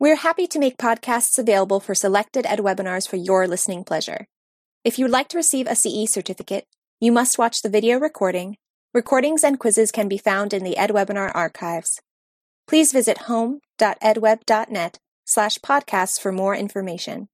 We're happy to make podcasts available for selected ed webinars for your listening pleasure. If you would like to receive a CE certificate, you must watch the video recording. Recordings and quizzes can be found in the EdWebinar archives. Please visit home.edweb.net slash podcasts for more information.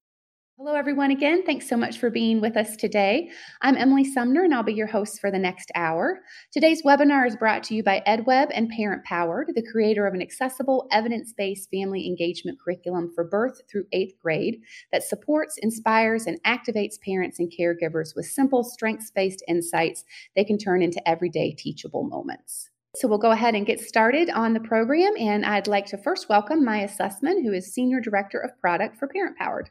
Hello, everyone, again. Thanks so much for being with us today. I'm Emily Sumner, and I'll be your host for the next hour. Today's webinar is brought to you by EdWeb and Parent Powered, the creator of an accessible, evidence based family engagement curriculum for birth through eighth grade that supports, inspires, and activates parents and caregivers with simple, strengths based insights they can turn into everyday teachable moments. So we'll go ahead and get started on the program, and I'd like to first welcome Maya Sussman, who is Senior Director of Product for Parent Powered.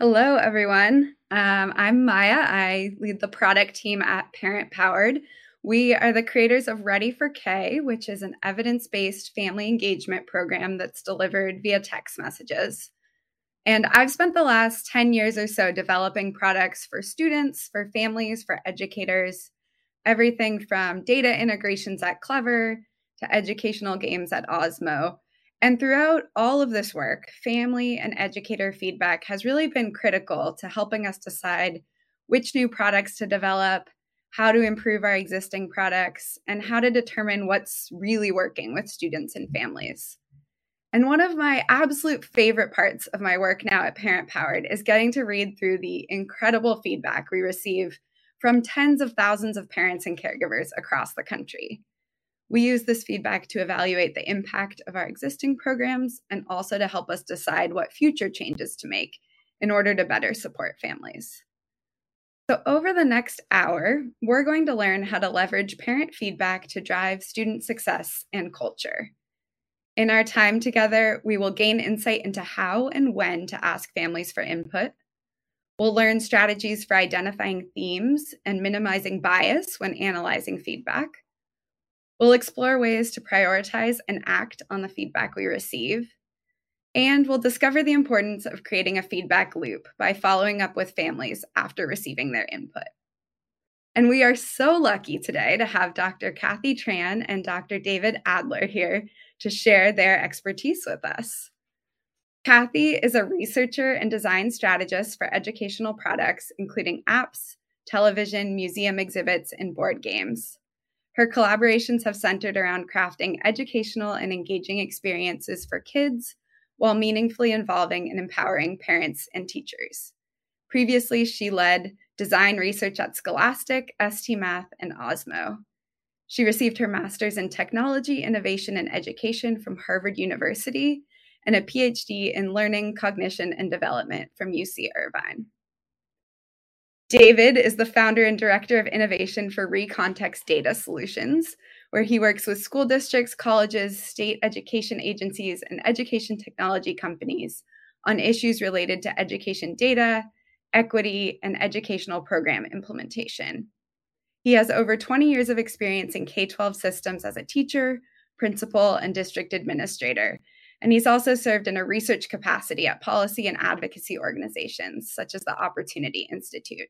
Hello, everyone. Um, I'm Maya. I lead the product team at Parent Powered. We are the creators of Ready4K, which is an evidence based family engagement program that's delivered via text messages. And I've spent the last 10 years or so developing products for students, for families, for educators, everything from data integrations at Clever to educational games at Osmo. And throughout all of this work, family and educator feedback has really been critical to helping us decide which new products to develop, how to improve our existing products, and how to determine what's really working with students and families. And one of my absolute favorite parts of my work now at Parent Powered is getting to read through the incredible feedback we receive from tens of thousands of parents and caregivers across the country. We use this feedback to evaluate the impact of our existing programs and also to help us decide what future changes to make in order to better support families. So, over the next hour, we're going to learn how to leverage parent feedback to drive student success and culture. In our time together, we will gain insight into how and when to ask families for input. We'll learn strategies for identifying themes and minimizing bias when analyzing feedback. We'll explore ways to prioritize and act on the feedback we receive. And we'll discover the importance of creating a feedback loop by following up with families after receiving their input. And we are so lucky today to have Dr. Kathy Tran and Dr. David Adler here to share their expertise with us. Kathy is a researcher and design strategist for educational products, including apps, television, museum exhibits, and board games. Her collaborations have centered around crafting educational and engaging experiences for kids while meaningfully involving and empowering parents and teachers. Previously, she led design research at Scholastic, ST Math, and Osmo. She received her master's in technology, innovation, and education from Harvard University and a PhD in learning, cognition, and development from UC Irvine. David is the founder and director of innovation for Recontext Data Solutions, where he works with school districts, colleges, state education agencies, and education technology companies on issues related to education data, equity, and educational program implementation. He has over 20 years of experience in K 12 systems as a teacher, principal, and district administrator. And he's also served in a research capacity at policy and advocacy organizations such as the Opportunity Institute.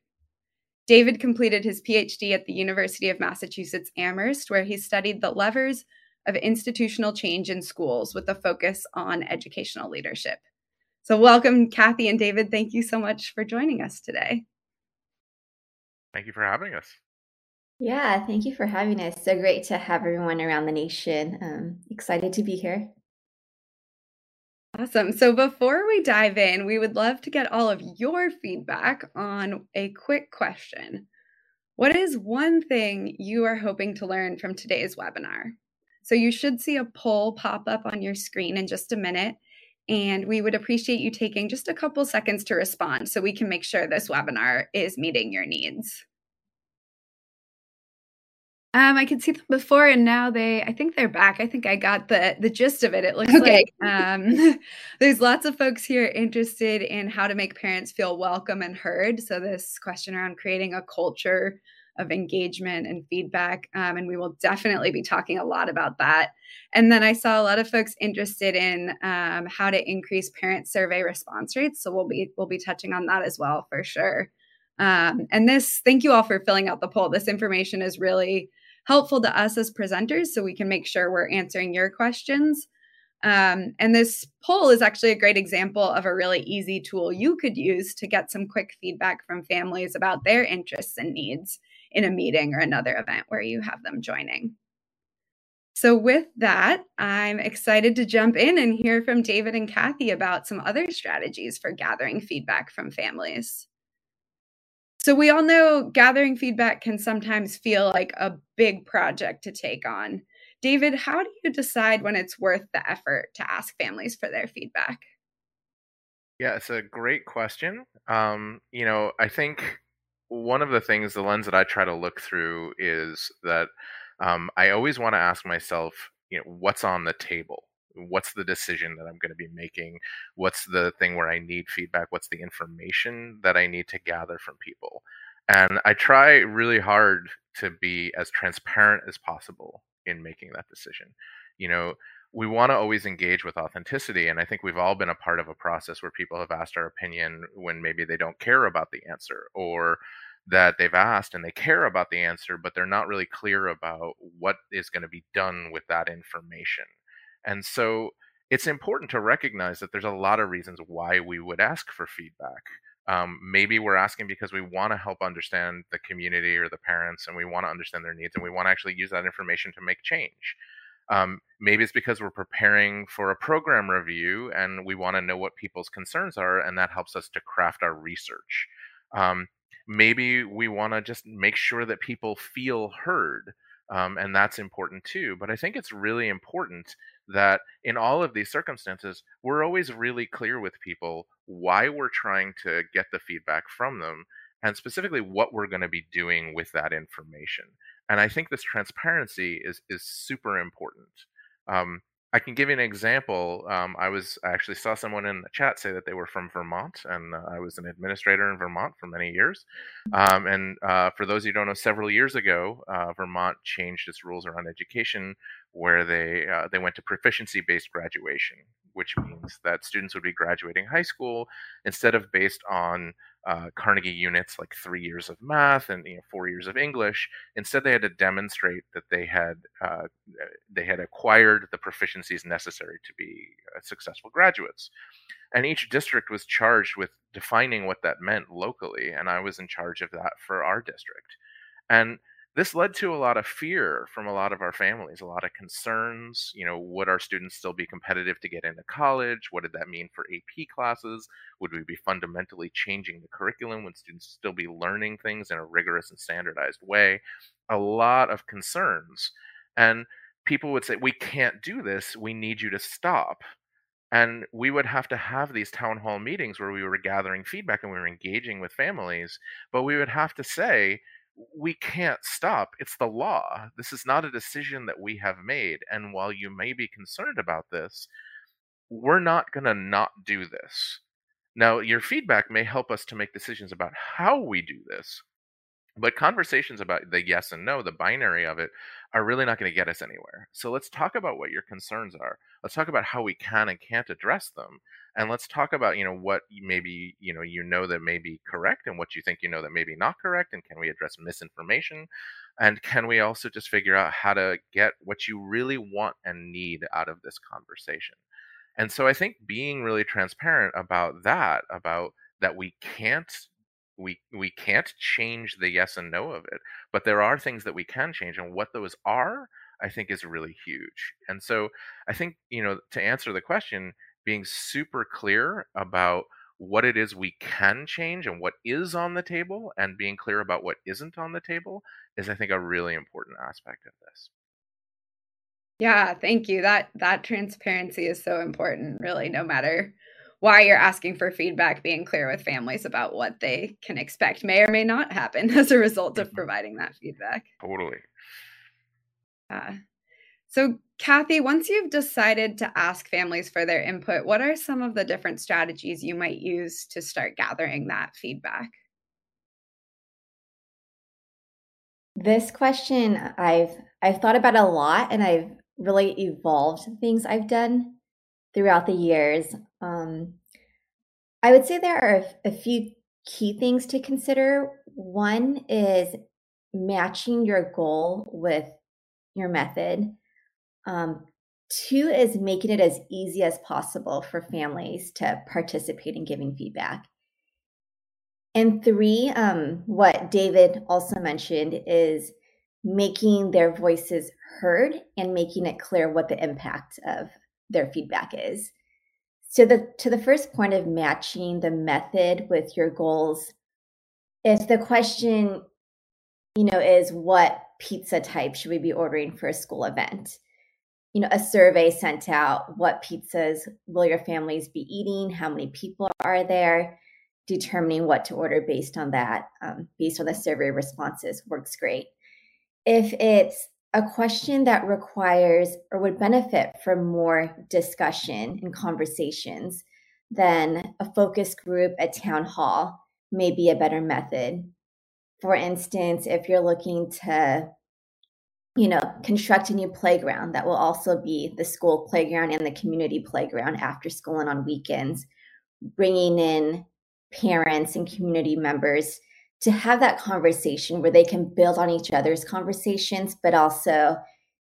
David completed his PhD at the University of Massachusetts Amherst, where he studied the levers of institutional change in schools with a focus on educational leadership. So, welcome, Kathy and David. Thank you so much for joining us today. Thank you for having us. Yeah, thank you for having us. So great to have everyone around the nation. Um, excited to be here. Awesome. So before we dive in, we would love to get all of your feedback on a quick question. What is one thing you are hoping to learn from today's webinar? So you should see a poll pop up on your screen in just a minute. And we would appreciate you taking just a couple seconds to respond so we can make sure this webinar is meeting your needs. Um, I could see them before, and now they. I think they're back. I think I got the the gist of it. It looks okay. like um, there's lots of folks here interested in how to make parents feel welcome and heard. So this question around creating a culture of engagement and feedback, um, and we will definitely be talking a lot about that. And then I saw a lot of folks interested in um, how to increase parent survey response rates. So we'll be we'll be touching on that as well for sure. Um, and this, thank you all for filling out the poll. This information is really helpful to us as presenters so we can make sure we're answering your questions. Um, and this poll is actually a great example of a really easy tool you could use to get some quick feedback from families about their interests and needs in a meeting or another event where you have them joining. So, with that, I'm excited to jump in and hear from David and Kathy about some other strategies for gathering feedback from families. So, we all know gathering feedback can sometimes feel like a big project to take on. David, how do you decide when it's worth the effort to ask families for their feedback? Yeah, it's a great question. Um, you know, I think one of the things, the lens that I try to look through is that um, I always want to ask myself, you know, what's on the table? What's the decision that I'm going to be making? What's the thing where I need feedback? What's the information that I need to gather from people? And I try really hard to be as transparent as possible in making that decision. You know, we want to always engage with authenticity. And I think we've all been a part of a process where people have asked our opinion when maybe they don't care about the answer or that they've asked and they care about the answer, but they're not really clear about what is going to be done with that information. And so it's important to recognize that there's a lot of reasons why we would ask for feedback. Um, maybe we're asking because we want to help understand the community or the parents and we want to understand their needs and we want to actually use that information to make change. Um, maybe it's because we're preparing for a program review and we want to know what people's concerns are, and that helps us to craft our research. Um, maybe we want to just make sure that people feel heard. Um, and that's important too. But I think it's really important that in all of these circumstances, we're always really clear with people why we're trying to get the feedback from them and specifically what we're going to be doing with that information. And I think this transparency is is super important. Um, I can give you an example. Um, I was I actually saw someone in the chat say that they were from Vermont, and uh, I was an administrator in Vermont for many years. Mm-hmm. Um, and uh, for those who don't know, several years ago, uh, Vermont changed its rules around education, where they uh, they went to proficiency based graduation, which means that students would be graduating high school instead of based on uh, Carnegie units like three years of math and you know, four years of English. Instead, they had to demonstrate that they had uh, they had acquired the proficiencies necessary to be uh, successful graduates. And each district was charged with defining what that meant locally, and I was in charge of that for our district. And this led to a lot of fear from a lot of our families, a lot of concerns. You know, would our students still be competitive to get into college? What did that mean for AP classes? Would we be fundamentally changing the curriculum? Would students still be learning things in a rigorous and standardized way? A lot of concerns. And people would say, We can't do this. We need you to stop. And we would have to have these town hall meetings where we were gathering feedback and we were engaging with families, but we would have to say, we can't stop. It's the law. This is not a decision that we have made. And while you may be concerned about this, we're not going to not do this. Now, your feedback may help us to make decisions about how we do this, but conversations about the yes and no, the binary of it, are really not going to get us anywhere. So let's talk about what your concerns are. Let's talk about how we can and can't address them and let's talk about you know what maybe you know you know that may be correct and what you think you know that may be not correct and can we address misinformation and can we also just figure out how to get what you really want and need out of this conversation and so i think being really transparent about that about that we can't we we can't change the yes and no of it but there are things that we can change and what those are i think is really huge. And so i think you know to answer the question being super clear about what it is we can change and what is on the table and being clear about what isn't on the table is i think a really important aspect of this. Yeah thank you. That that transparency is so important really no matter why you're asking for feedback being clear with families about what they can expect may or may not happen as a result of mm-hmm. providing that feedback totally uh, so, Kathy, once you've decided to ask families for their input, what are some of the different strategies you might use to start gathering that feedback? This question I've I've thought about a lot and I've really evolved things I've done throughout the years. Um, I would say there are a, few key things to consider. One is matching your goal with your method. Um, Two is making it as easy as possible for families to participate in giving feedback. And three, um, what David also mentioned is making their voices heard and making it clear what the impact of their feedback is. So the to the first point of matching the method with your goals, if the question, you know, is what pizza type should we be ordering for a school event? You know, a survey sent out, what pizzas will your families be eating? How many people are there? Determining what to order based on that, um, based on the survey responses, works great. If it's a question that requires or would benefit from more discussion and conversations, then a focus group at town hall may be a better method. For instance, if you're looking to you know, construct a new playground that will also be the school playground and the community playground after school and on weekends, bringing in parents and community members to have that conversation where they can build on each other's conversations, but also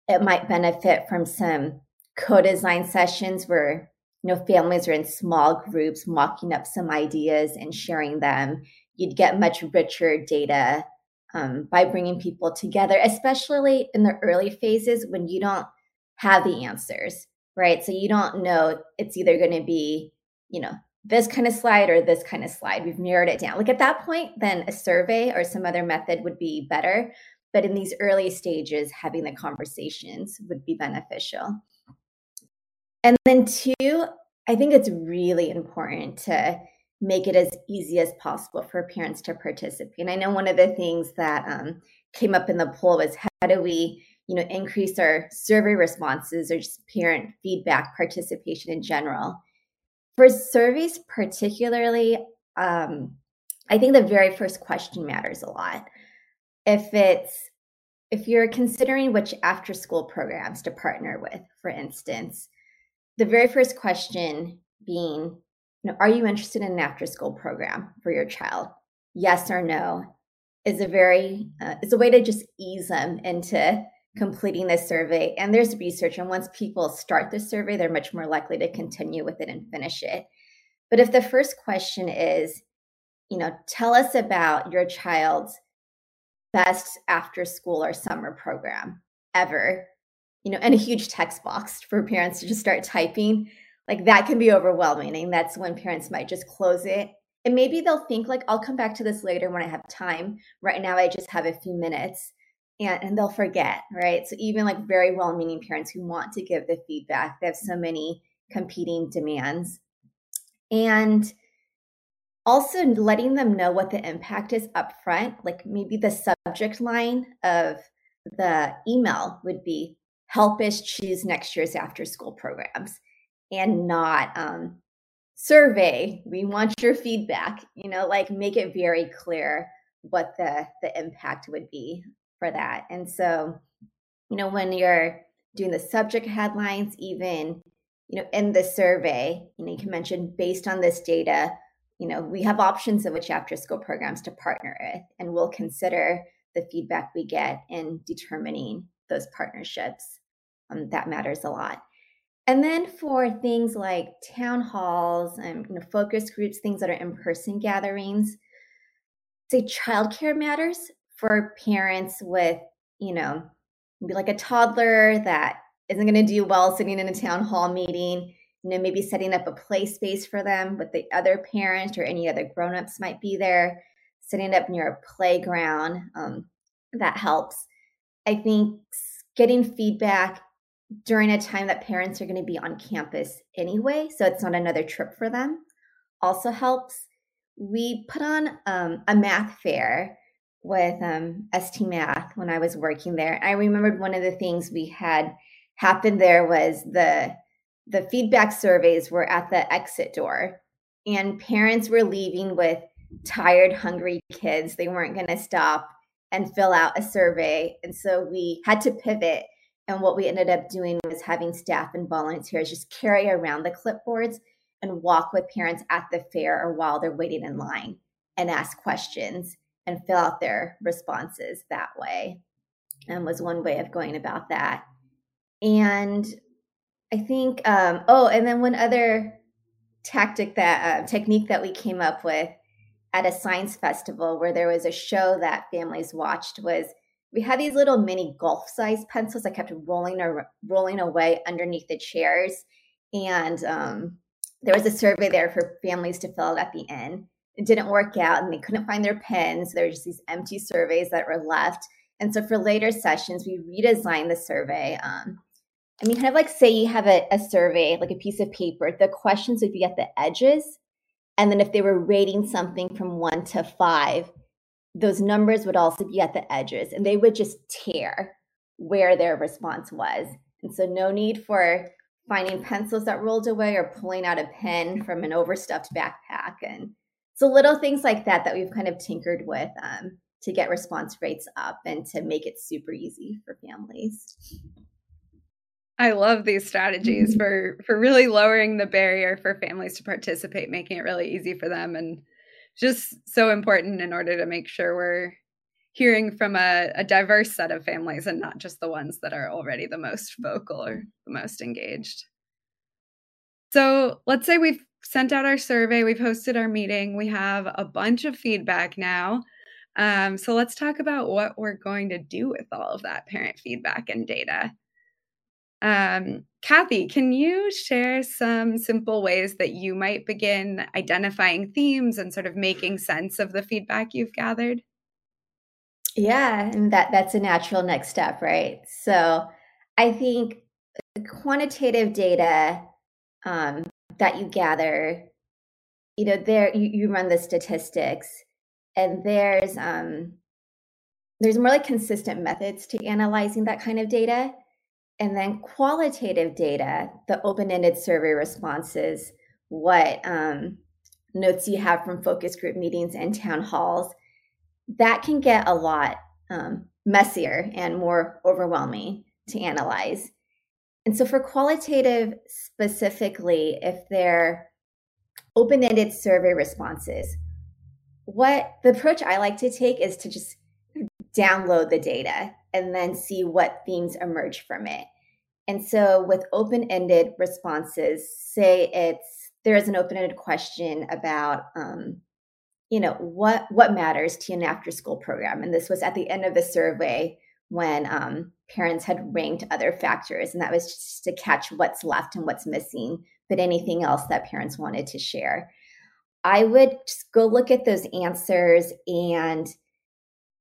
it might benefit from some co-design sessions where you know families are in small groups mocking up some ideas and sharing them. You'd get much richer data um, by bringing people together, especially in the early phases when you don't have the answers, right? So you don't know it's either going to be, you know, this kind of slide or this kind of slide. We've narrowed it down. Like at that point, then a survey or some other method would be better. But in these early stages, having the conversations would be beneficial. And then, two, I think it's really important to make it as easy as possible for parents to participate. And I know one of the things that um, came up in the poll was how do we, you know, increase our survey responses or just parent feedback participation in general. For surveys, particularly, um, I think the very first question matters a lot. If it's if you're considering which after school programs to partner with, for instance, the very first question being, you know, are you interested in an after school program for your child? Yes or no is a very uh, is a way to just ease them into completing this survey. And there's research, and once people start the survey, they're much more likely to continue with it and finish it. But if the first question is, you know, tell us about your child's best after school or summer program ever, you know, and a huge text box for parents to just start typing, like that can be overwhelming. And that's when parents might just close it. And maybe they'll think, like, I'll come back to this later when I have time. Right now, I just have a few minutes and, and they'll forget, right? So even like very well-meaning parents who want to give the feedback, they have so many competing demands. And also letting them know what the impact is up front, like maybe the subject line of the email would be help us choose next year's after school programs and not um, survey we want your feedback you know like make it very clear what the the impact would be for that. And so, you know, when you're doing the subject headlines, even, you know, in the survey, you know, you can mention based on this data, you know, we have options of which after school programs to partner with, and we'll consider the feedback we get in determining those partnerships. Um, that matters a lot. And then for things like town halls and you know, focus groups, things that are in person gatherings, say childcare matters for parents with, you know, maybe like a toddler that isn't going to do well sitting in a town hall meeting, you know, maybe setting up a play space for them with the other parent or any other grown-ups might be there, setting up near a playground. Um, that helps. I think getting feedback during a time that parents are going to be on campus anyway, so it's not another trip for them, also helps. We put on um, a math fair with um, ST Math when I was working there. I remembered one of the things we had happened there was the the feedback surveys were at the exit door, and parents were leaving with tired, hungry kids. They weren't going to stop and fill out a survey, and so we had to pivot. And what we ended up doing was having staff and volunteers just carry around the clipboards and walk with parents at the fair or while they're waiting in line and ask questions and fill out their responses that way and was one way of going about that. And I think, um, oh, and then one other tactic that uh, technique that we came up with at a science festival where there was a show that families watched was we had these little mini golf sized pencils that kept rolling or rolling away underneath the chairs. And um, there was a survey there for families to fill out at the end it didn't work out and they couldn't find their pens there were just these empty surveys that were left and so for later sessions we redesigned the survey um, i mean kind of like say you have a, a survey like a piece of paper the questions would be at the edges and then if they were rating something from one to five, those numbers would also be at the edges and they would just tear where their response was. And so, no need for finding pencils that rolled away or pulling out a pen from an overstuffed backpack. And so, little things like that that we've kind of tinkered with um, to get response rates up and to make it super easy for families. I love these strategies for for really lowering the barrier for families to participate, making it really easy for them and just so important in order to make sure we're hearing from a, a diverse set of families and not just the ones that are already the most vocal or the most engaged. So let's say we've sent out our survey, we've hosted our meeting, we have a bunch of feedback now. Um, so let's talk about what we're going to do with all of that parent feedback and data. Um, Kathy, can you share some simple ways that you might begin identifying themes and sort of making sense of the feedback you've gathered? Yeah, and that that's a natural next step, right? So I think quantitative data um, that you gather, you know, there you, you run the statistics, and there's um, there's more like consistent methods to analyzing that kind of data. And then qualitative data, the open ended survey responses, what um, notes you have from focus group meetings and town halls, that can get a lot um, messier and more overwhelming to analyze. And so, for qualitative specifically, if they're open ended survey responses, what the approach I like to take is to just download the data and then see what themes emerge from it. And so, with open ended responses, say it's there is an open ended question about, um, you know, what what matters to an after school program, and this was at the end of the survey when um, parents had ranked other factors, and that was just to catch what's left and what's missing, but anything else that parents wanted to share. I would just go look at those answers and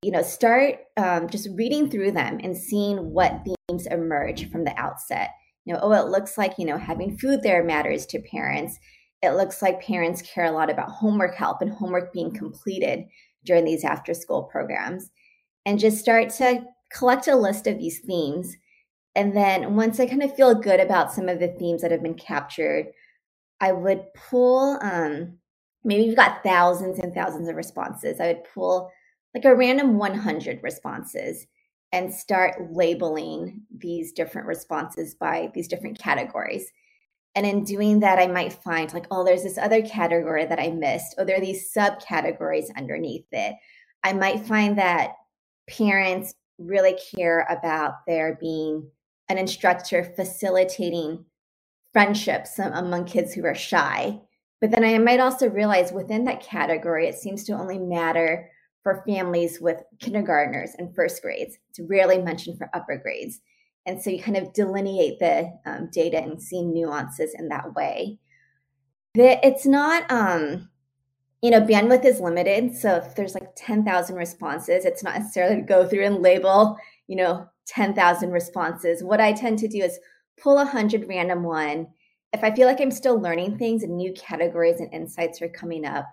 you know start um, just reading through them and seeing what themes emerge from the outset. You know oh it looks like you know having food there matters to parents. It looks like parents care a lot about homework help and homework being completed during these after school programs. And just start to collect a list of these themes and then once i kind of feel good about some of the themes that have been captured i would pull um, maybe you've got thousands and thousands of responses i would pull like a random 100 responses and start labeling these different responses by these different categories. And in doing that, I might find like, oh, there's this other category that I missed. Oh, there are these subcategories underneath it. I might find that parents really care about there being an instructor facilitating friendships among kids who are shy. But then I might also realize within that category, it seems to only matter for families with kindergartners and first grades. It's rarely mentioned for upper grades. And so you kind of delineate the um, data and see nuances in that way. It's not, um, you know, bandwidth is limited. So if there's like 10,000 responses, it's not necessarily to go through and label, you know, 10,000 responses. What I tend to do is pull a 100 random one. If I feel like I'm still learning things and new categories and insights are coming up,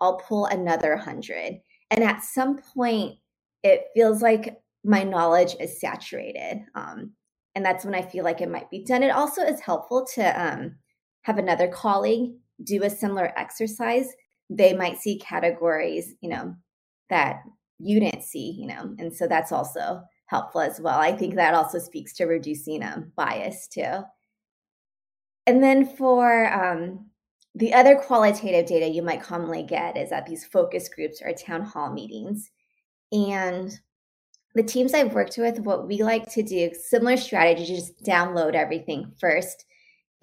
I'll pull another 100 and at some point, it feels like my knowledge is saturated. Um, and that's when I feel like it might be done. It also is helpful to um, have another colleague do a similar exercise. They might see categories, you know, that you didn't see, you know, and so that's also helpful as well. I think that also speaks to reducing um, bias too. And then for um, the other qualitative data you might commonly get is at these focus groups or town hall meetings. And the teams I've worked with, what we like to do, similar strategy, just download everything first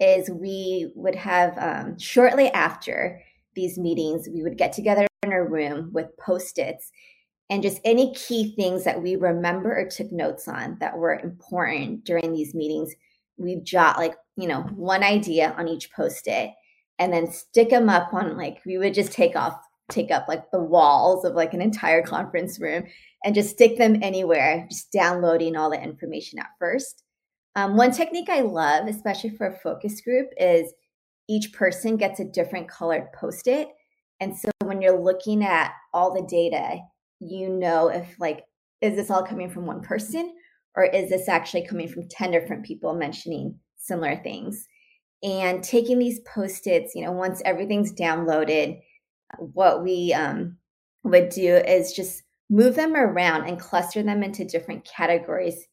is we would have um, shortly after these meetings, we would get together in a room with post its and just any key things that we remember or took notes on that were important during these meetings. We jot like, you know, one idea on each post it and then stick them up on like, we would just take off, take up like the walls of like an entire conference room and just stick them anywhere, just downloading all the information at first. Um, one technique I love, especially for a focus group, is each person gets a different colored post it. And so when you're looking at all the data, you know if, like, is this all coming from one person or is this actually coming from 10 different people mentioning similar things? And taking these post its, you know, once everything's downloaded, what we um, would do is just move them around and cluster them into different categories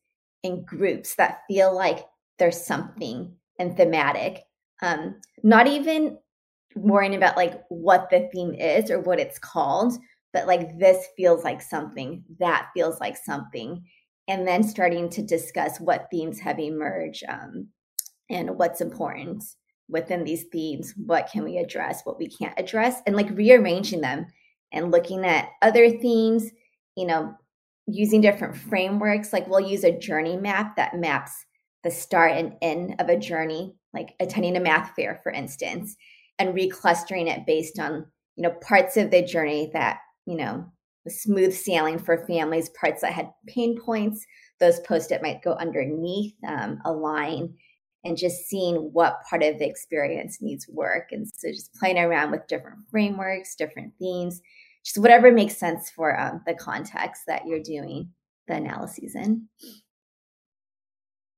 and groups that feel like there's something and thematic. Um, not even worrying about like what the theme is or what it's called, but like this feels like something, that feels like something. And then starting to discuss what themes have emerged um, and what's important within these themes. What can we address, what we can't address, and like rearranging them and looking at other themes you know, using different frameworks. Like we'll use a journey map that maps the start and end of a journey, like attending a math fair, for instance, and reclustering it based on, you know, parts of the journey that, you know, the smooth sailing for families, parts that had pain points. Those post it might go underneath um, a line and just seeing what part of the experience needs work. And so just playing around with different frameworks, different themes, just whatever makes sense for um, the context that you're doing the analyses in.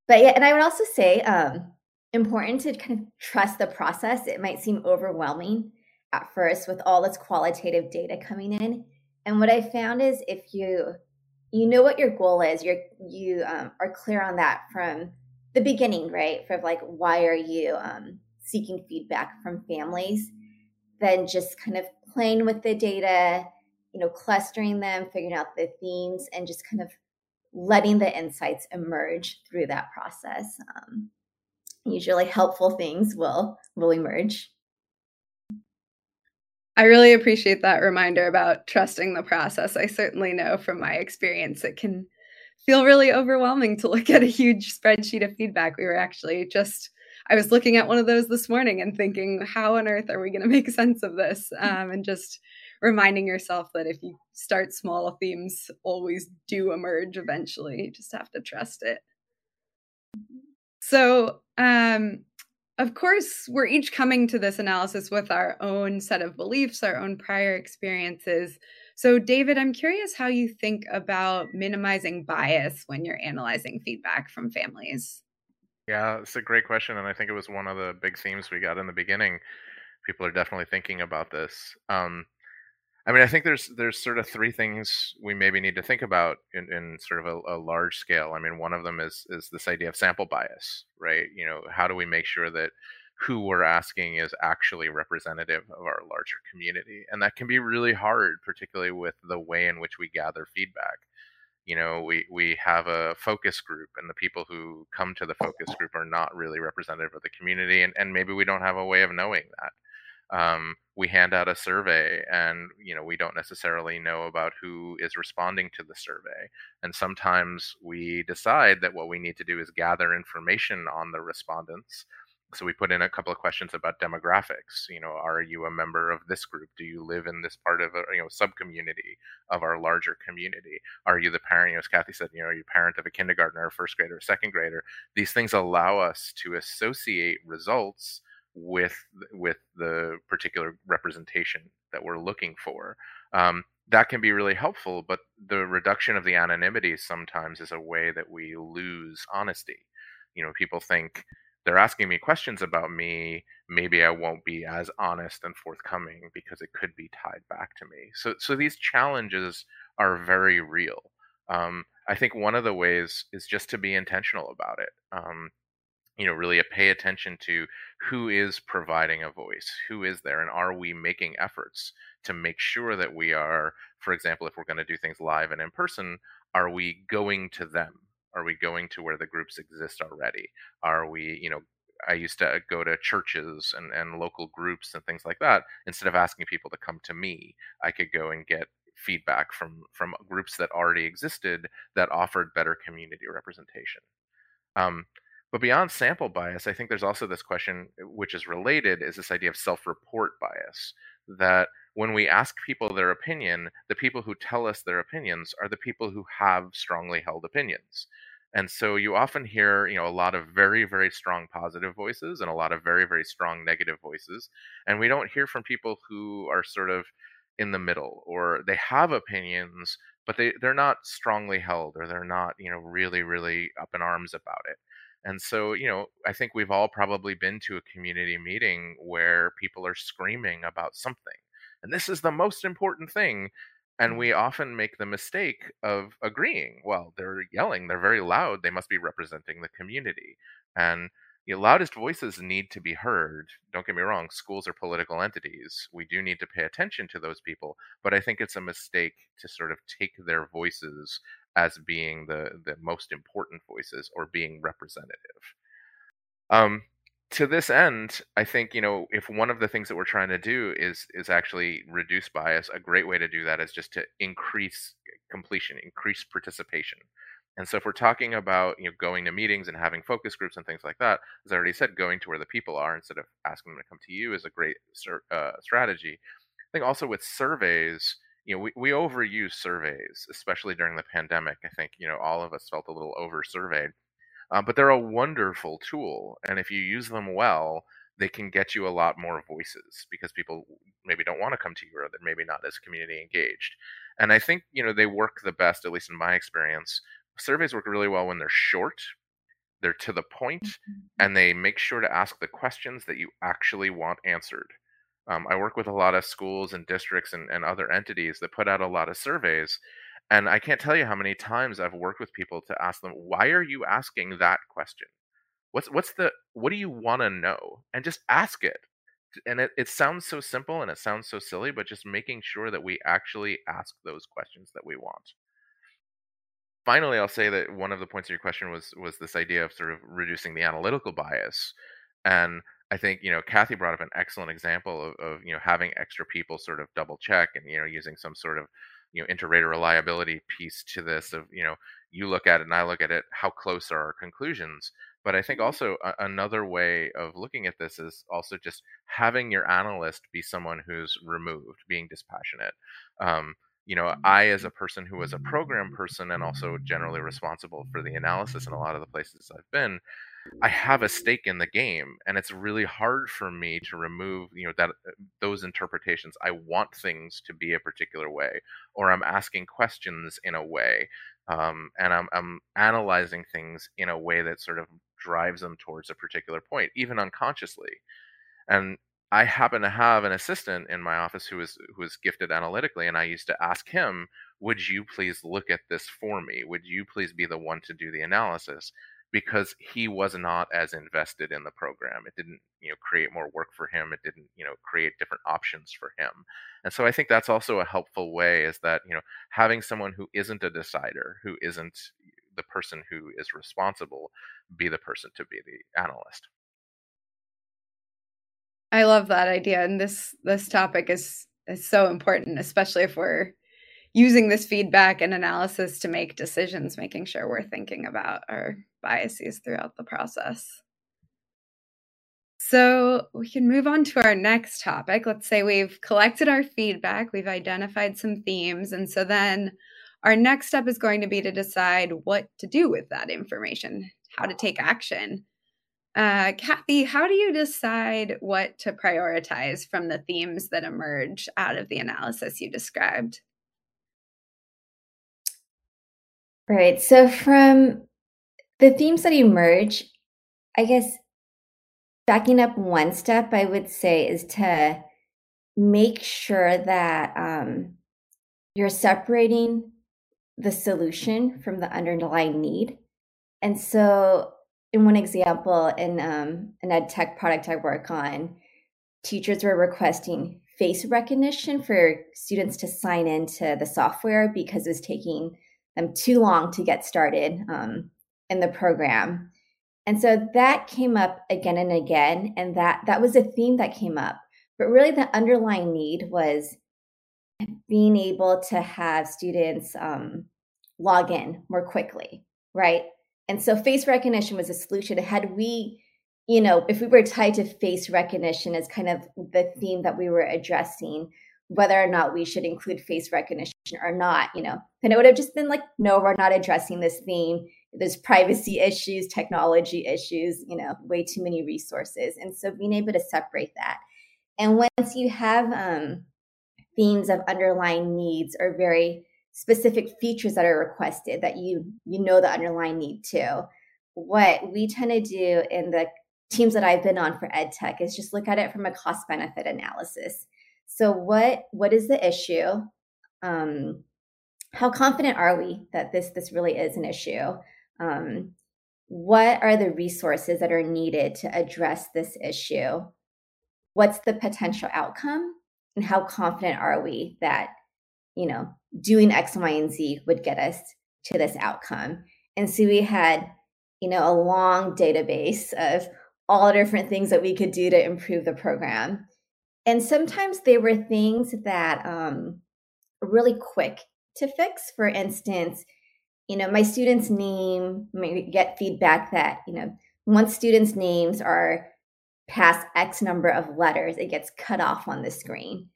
But yeah, and I would also say um, important to kind of trust the process. It might seem overwhelming at first with all this qualitative data coming in. And what I found is if you you know what your goal is, you're you um, are clear on that from the beginning, right? For like why are you um, seeking feedback from families? Then just kind of playing with the data, you know, clustering them, figuring out the themes, and just kind of letting the insights emerge through that process. Um, usually, helpful things will will emerge. I really appreciate that reminder about trusting the process. I certainly know from my experience it can feel really overwhelming to look at a huge spreadsheet of feedback. We were actually just I was looking at one of those this morning and thinking, how on earth are we going to make sense of this? Um, and just reminding yourself that if you start small, themes always do emerge eventually. You just have to trust it. So, um, of course, we're each coming to this analysis with our own set of beliefs, our own prior experiences. So, David, I'm curious how you think about minimizing bias when you're analyzing feedback from families. Yeah, it's a great question, and I think it was one of the big themes we got in the beginning. People are definitely thinking about this. Um, I mean, I think there's there's sort of three things we maybe need to think about in, in sort of a, a large scale. I mean, one of them is is this idea of sample bias, right? You know, how do we make sure that who we're asking is actually representative of our larger community, and that can be really hard, particularly with the way in which we gather feedback you know we we have a focus group and the people who come to the focus group are not really representative of the community and, and maybe we don't have a way of knowing that um, we hand out a survey and you know we don't necessarily know about who is responding to the survey. And sometimes we decide that what we need to do is gather information on the respondents. So we put in a couple of questions about demographics you know are you a member of this group? Do you live in this part of a you know sub community of our larger community? Are you the parent? You know as kathy said you know are you parent of a kindergartner first grader a second grader? These things allow us to associate results with with the particular representation that we're looking for um, that can be really helpful but the reduction of the anonymity sometimes is a way that we lose honesty you know people think they're asking me questions about me, maybe I won't be as honest and forthcoming because it could be tied back to me. So, so these challenges are very real. Um, I think one of the ways is just to be intentional about it. Um, you know, really pay attention to who is providing a voice, who is there, and are we making efforts to make sure that we are, for example, if we're going to do things live and in person, are we going to them? Are we going to where the groups exist already? Are we, you know, I used to go to churches and, and local groups and things like that. Instead of asking people to come to me, I could go and get feedback from from groups that already existed that offered better community representation. Um, but beyond sample bias, I think there's also this question, eh, which is related, is this idea of self-report bias. That when we ask people their opinion, the people who tell us their opinions are the people who have strongly held opinions. And so you often hear, you know, a lot of very, very strong positive voices and a lot of very, very strong negative voices. And we don't hear from people who are sort of in the middle or they have opinions, but they, they're not strongly held or they're not, you know, really, really up in arms about it. And so, you know, I think we've all probably been to a community meeting where people are screaming about something. And this is the most important thing and mm-hmm. we often make the mistake of agreeing well they're yelling they're very loud they must be representing the community and the loudest voices need to be heard don't get me wrong schools are political entities we do need to pay attention to those people but i think it's a mistake to sort of take their voices as being the the most important voices or being representative um, to this end, I think you know if one of the things that we're trying to do is is actually reduce bias, a great way to do that is just to increase completion, increase participation. And so if we're talking about you know going to meetings and having focus groups and things like that, as I already said, going to where the people are instead of asking them to come to you is a great uh, strategy. I think also with surveys, you know, we, we overuse surveys, especially during the pandemic. I think you know all of us felt a little over surveyed uh, but they're a wonderful tool, and if you use them well, they can get you a lot more voices because people maybe don't want to come to you or they're maybe not as community engaged. And I think you know they work the best, at least in my experience. Surveys work really well when they're short, they're to the point, mm-hmm. and they make sure to ask the questions that you actually want answered. Um, I work with a lot of schools and districts and, and other entities that put out a lot of surveys, and I can't tell you how many times I've worked with people to ask them, why are you asking that question? What's what's the what do you want to know? And just ask it. And it, it sounds so simple and it sounds so silly, but just making sure that we actually ask those questions that we want. Finally, I'll say that one of the points of your question was was this idea of sort of reducing the analytical bias. And I think you know Kathy brought up an excellent example of, of you know having extra people sort of double check and you know using some sort of you know inter-rater reliability piece to this of you know you look at it and I look at it how close are our conclusions? But I think also a- another way of looking at this is also just having your analyst be someone who's removed being dispassionate. Um, you know I as a person who was a program person and also generally responsible for the analysis in a lot of the places I've been I have a stake in the game, and it's really hard for me to remove, you know, that uh, those interpretations. I want things to be a particular way, or I'm asking questions in a way, um, and I'm, I'm analyzing things in a way that sort of drives them towards a particular point, even unconsciously. And I happen to have an assistant in my office who is who is gifted analytically, and I used to ask him, "Would you please look at this for me? Would you please be the one to do the analysis?" Because he was not as invested in the program. It didn't, you know, create more work for him. It didn't, you know, create different options for him. And so I think that's also a helpful way is that, you know, having someone who isn't a decider, who isn't the person who is responsible, be the person to be the analyst. I love that idea and this this topic is is so important especially if we're using this feedback and analysis to make decisions, making sure we're thinking about our biases throughout the process. So we can move on to our next topic. Let's say we've collected our feedback, we've identified some themes, and so then our next step is going to be to decide what to do with that information, how to take action. Uh, Kathy, how do you decide what to prioritize from the themes that emerge out of the analysis you described? Right. So from the themes that emerge, I guess backing up one step, I would say is to make sure that um, you're separating the solution from the underlying need. And so, in one example, in um, an ed tech product I work on, teachers were requesting face recognition for students to sign into the software because it was taking them too long to get started um, in the program. And so that came up again and again. And that that was a theme that came up. But really the underlying need was being able to have students um, log in more quickly, right? And so face recognition was a solution. Had we, you know, if we were tied to face recognition as kind of the theme that we were addressing, whether or not we should include face recognition or not, you know, then it would have just been like, no, we're not addressing this theme. There's privacy issues, technology issues, you know, way too many resources. And so being able to separate that. And once you have um, themes of underlying needs or very specific features that are requested that you you know the underlying need to what we tend to do in the teams that i've been on for ed tech is just look at it from a cost benefit analysis so what what is the issue um, how confident are we that this this really is an issue um, what are the resources that are needed to address this issue? What's the potential outcome? And how confident are we that you know doing x y and z would get us to this outcome? And so we had you know a long database of all different things that we could do to improve the program. And sometimes they were things that um, really quick to fix. For instance you know my students name maybe get feedback that you know once students names are past x number of letters it gets cut off on the screen.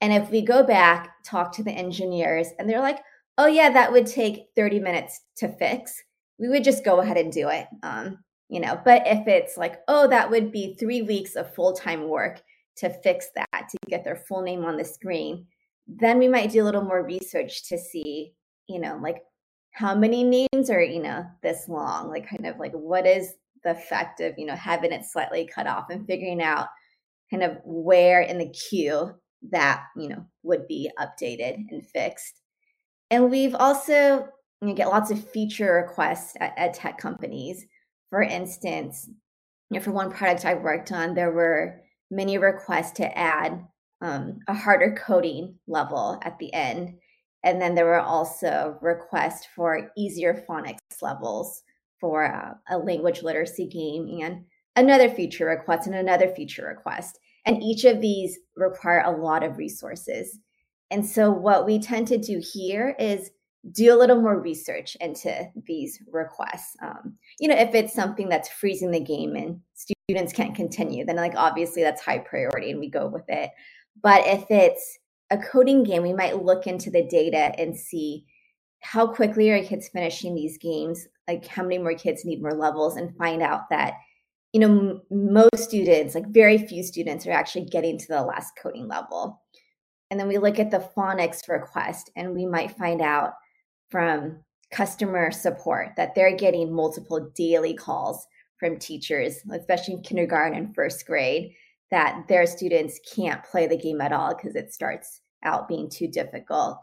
And if we go back talk to the engineers and they're like oh yeah that would take 30 minutes to fix. We would just go ahead and do it um, you know but if it's like oh that would be three weeks of full-time work to fix that to get their full name on the screen then we might do a little more research to see you know like how many names are you know this long? Like kind of like what is the effect of you know having it slightly cut off and figuring out kind of where in the queue that you know would be updated and fixed. And we've also you know, get lots of feature requests at, tech companies. For instance you know for one product i worked on there were many requests to add um, a harder coding level at the end and then there were also requests for easier phonics levels for uh, a language literacy game and another feature request and another feature request. And each of these require a lot of resources. And so, what we tend to do here is do a little more research into these requests. Um, you know, if it's something that's freezing the game and students can't continue, then like obviously that's high priority and we go with it. But if it's a coding game, we might look into the data and see how quickly are kids finishing these games, like how many more kids need more levels, and find out that you know m- most students, like very few students, are actually getting to the last coding level. And then we look at the phonics request, and we might find out from customer support that they're getting multiple daily calls from teachers, especially in kindergarten and first grade, that their students can't play the game at all because it starts out being too difficult.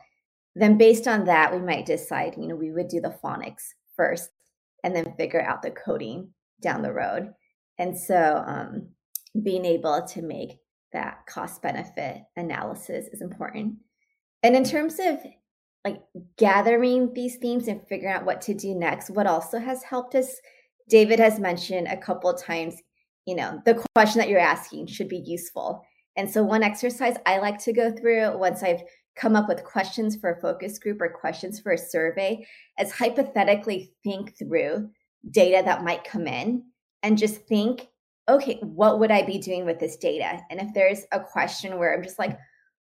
Then, based on that, we might decide, you know, we would do the phonics first and then figure out the coding down the road. And so, um, being able to make that cost benefit analysis is important. And in terms of like gathering these themes and figuring out what to do next, what also has helped us, David has mentioned a couple times you know, the question that you're asking should be useful. And so, one exercise I like to go through once I've come up with questions for a focus group or questions for a survey is hypothetically think through data that might come in and just think, okay, what would I be doing with this data? And if there's a question where I'm just like,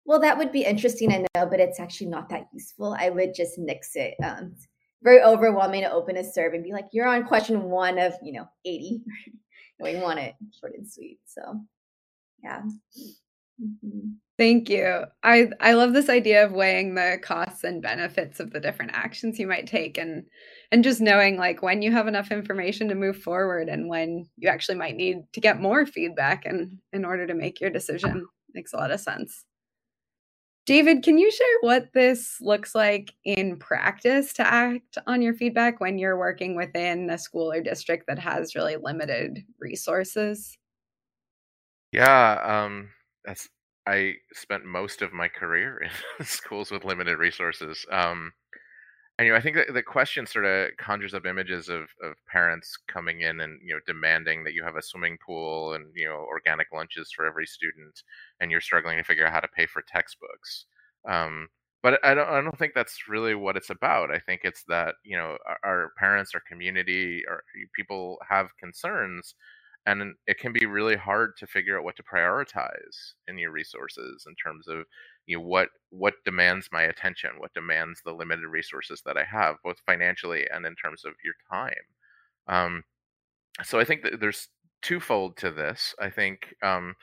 well, that would be interesting to know, but it's actually not that useful, I would just nix it. Um, very overwhelming to open a survey and be like, you're on question one of, you know, 80. we want it short and sweet. So, yeah. Mm-hmm. Thank you. I I love this idea of weighing the costs and benefits of the different actions you might take and and just knowing like when you have enough information to move forward and when you actually might need to get more feedback and in order to make your decision makes a lot of sense. David, can you share what this looks like in practice to act on your feedback when you're working within a school or district that has really limited resources? Yeah, um, that's I spent most of my career in schools with limited resources. Um, and you know, I think that the question sort of conjures up images of, of parents coming in and you know demanding that you have a swimming pool and you know organic lunches for every student, and you're struggling to figure out how to pay for textbooks. Um, but I don't, I don't think that's really what it's about. I think it's that you know our, our parents, our community, or people have concerns, and it can be really hard to figure out what to prioritize in your resources in terms of you know what what demands my attention what demands the limited resources that i have both financially and in terms of your time. Um, so i think that there's twofold to this. I think um,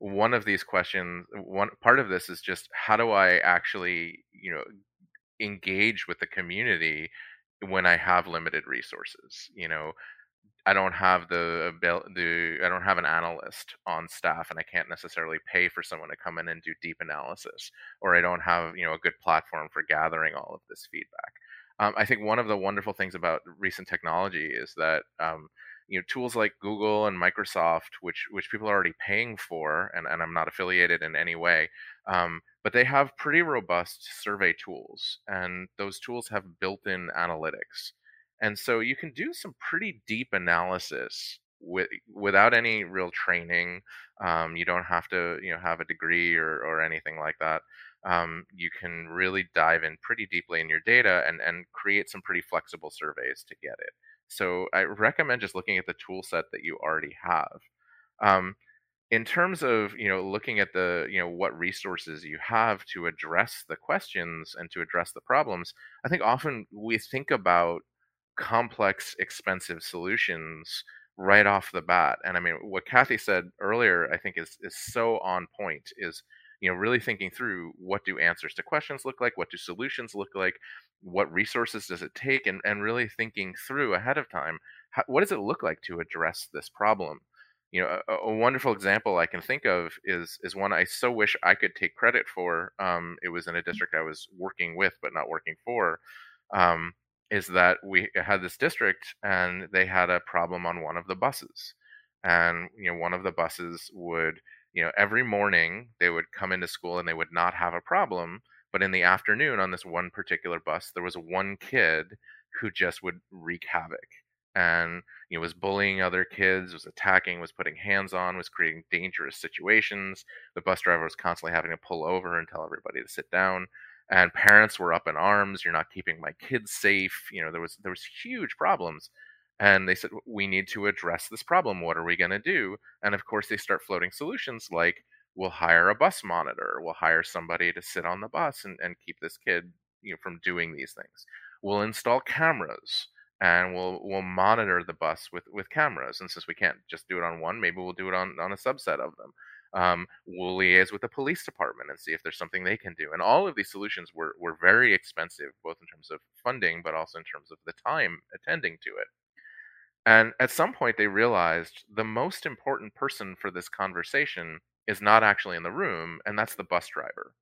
one of these questions one part of this is just how do i actually you know engage with the community when i have limited resources you know I don't have the the I don't have an analyst on staff, and I can't necessarily pay for someone to come in and do deep analysis, or I don't have you know a good platform for gathering all of this feedback. Um, I think one of the wonderful things about recent technology is that um, you know tools like Google and Microsoft, which which people are already paying for, and, and I'm not affiliated in any way, um, but they have pretty robust survey tools, and those tools have built-in analytics. And so you can do some pretty deep analysis with without any real training. Um, you don't have to, you know, have a degree or, or anything like that. Um, you can really dive in pretty deeply in your data and, and create some pretty flexible surveys to get it. So I recommend just looking at the tool set that you already have. Um, in terms of you know looking at the you know what resources you have to address the questions and to address the problems i think often we think about complex, expensive solutions right off the bat. And I mean, what Kathy said earlier, I think is is so on point. Is you know really thinking through what do answers to questions look like, what do solutions look like, what resources does it take, and and really thinking through ahead of time how, what does it look like to address this problem. You know, a, a, wonderful example I can think of is is one I so wish I could take credit for. Um, it was in a district I was working with but not working for. Um, is that we had this district and they had a problem on one of the buses. And you know one of the buses would you know every morning they would come into school and they would not have a problem but in the afternoon on this one particular bus there was one kid who just would wreak havoc. And you know was bullying other kids was attacking was putting hands on was creating dangerous situations. The bus driver was constantly having to pull over and tell everybody to sit down and parents were up in arms you're not keeping my kids safe you know there was there was huge problems and they said we need to address this problem. What are we going to do? And of course they start floating solutions like we'll hire a bus monitor. We'll hire somebody to sit on the bus and, and keep this kid you know from doing these things. We'll install cameras and we'll we'll monitor the bus with with cameras. And since we can't just do it on one maybe we'll do it on on a subset of them um, we'll liaise with the police department and see if there's something they can do. And all of these solutions were, were very expensive, both in terms of funding, but also in terms of the time attending to it. And at some point, they realized the most important person for this conversation is not actually in the room, and that's the bus driver.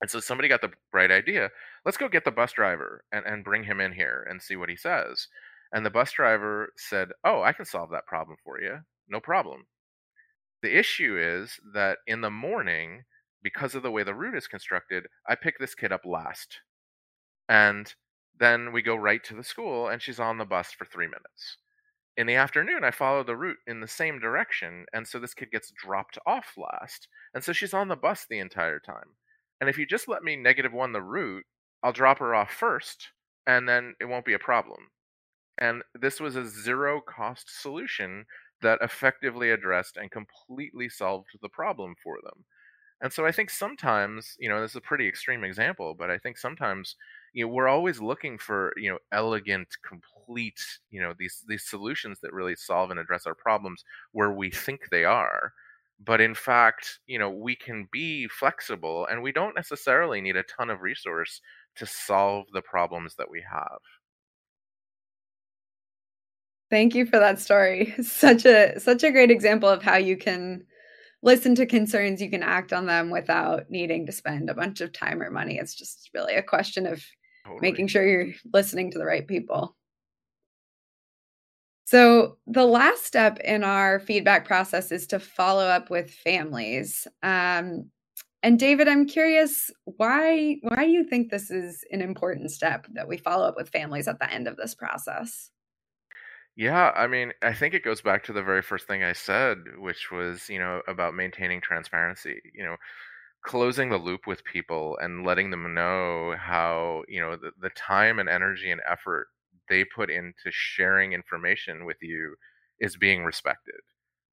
And so somebody got the bright idea let's go get the bus driver and, and bring him in here and see what he says. And the bus driver said, Oh, I can solve that problem for you. No problem. The issue is that in the morning, because of the way the route is constructed, I pick this kid up last. And then we go right to the school, and she's on the bus for three minutes. In the afternoon, I follow the route in the same direction, and so this kid gets dropped off last. And so she's on the bus the entire time. And if you just let me negative one the route, I'll drop her off first, and then it won't be a problem. And this was a zero cost solution that effectively addressed and completely solved the problem for them. And so I think sometimes, you know, this is a pretty extreme example, but I think sometimes, you know, we're always looking for, you know, elegant, complete, you know, these these solutions that really solve and address our problems where we think they are. But in fact, you know, we can be flexible and we don't necessarily need a ton of resource to solve the problems that we have. Thank you for that story. Such a such a great example of how you can listen to concerns, you can act on them without needing to spend a bunch of time or money. It's just really a question of totally. making sure you're listening to the right people. So, the last step in our feedback process is to follow up with families. Um, And David, I'm curious why why do you think this is an important step that we follow up with families at the end of this process? Yeah, I mean, I think it goes back to the very first thing I said, which was, you know, about maintaining transparency, you know, closing the loop with people and letting them know how, you know, the, the time and energy and effort they put into sharing information with you is being respected.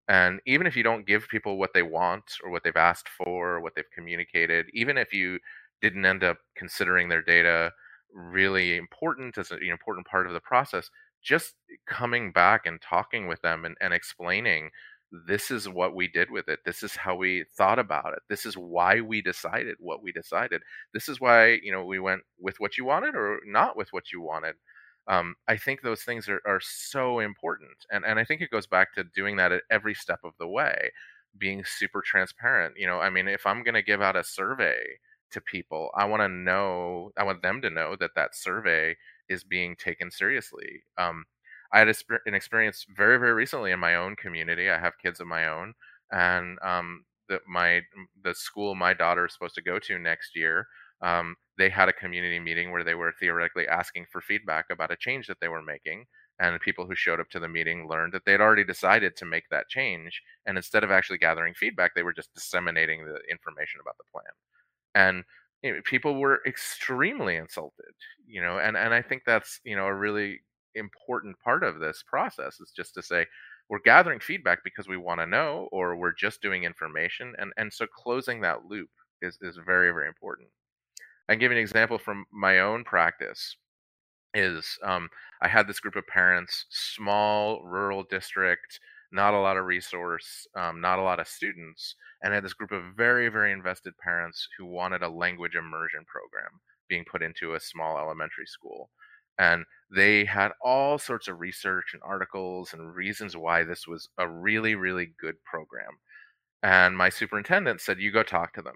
And even if you don't give people what they want or what they've asked for or what they've communicated, even if you didn't end up considering their data really important as an important part of the process, just coming back and talking with them and, and explaining this is what we did with it. This is how we thought about it. This is why we decided what we decided. This is why, you know, we went with what you wanted or not with what you wanted um, I think those things are, are so important. And, and I think it goes back to doing that at every step of the way, being super transparent. You know, I mean, if I'm going to give out a survey to people, I want to know, I want them to know that that survey is being taken seriously. Um, I had an experience very, very recently in my own community. I have kids of my own, and um, the, my the school my daughter is supposed to go to next year um, they had a community meeting where they were theoretically asking for feedback about a change that they were making. And people who showed up to the meeting learned that they'd already decided to make that change. And instead of actually gathering feedback, they were just disseminating the information about the plan. And people were extremely insulted, you know, and, and I think that's, you know, a really important part of this process is just to say, we're gathering feedback because we want to know, or we're just doing information. And, and so closing that loop is, is very, very important. I can give you an example from my own practice. Is um, I had this group of parents, small rural district, not a lot of resource, um, not a lot of students, and I had this group of very, very invested parents who wanted a language immersion program being put into a small elementary school. And they had all sorts of research and articles and reasons why this was a really, really good program. And my superintendent said, You go talk to them.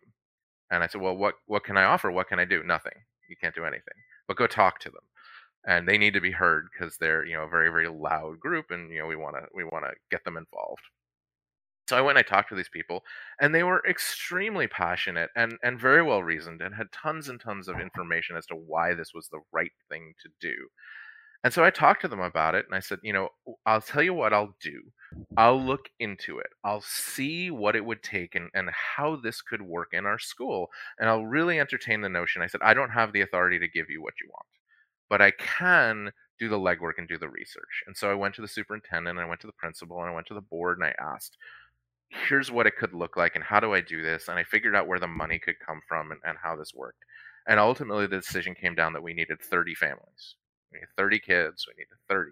And I said, well, what, what can I offer? What can I do? Nothing. You can't do anything. But go talk to them. And they need to be heard because they're, you know, a very, very loud group and, you know, we want to, we want to get them involved. So I went and I talked to these people, and they were extremely passionate and, and very well reasoned and had tons and tons of information as to why this was the right thing to do. And so I talked to them about it and I said, you know, I'll tell you what I'll do. I'll look into it. I'll see what it would take and, and how this could work in our school. And I'll really entertain the notion. I said, I don't have the authority to give you what you want, but I can do the legwork and do the research. And so I went to the superintendent, and I went to the principal, and I went to the board and I asked, here's what it could look like and how do I do this? And I figured out where the money could come from and, and how this worked. And ultimately, the decision came down that we needed 30 families. We need 30 kids. We need 30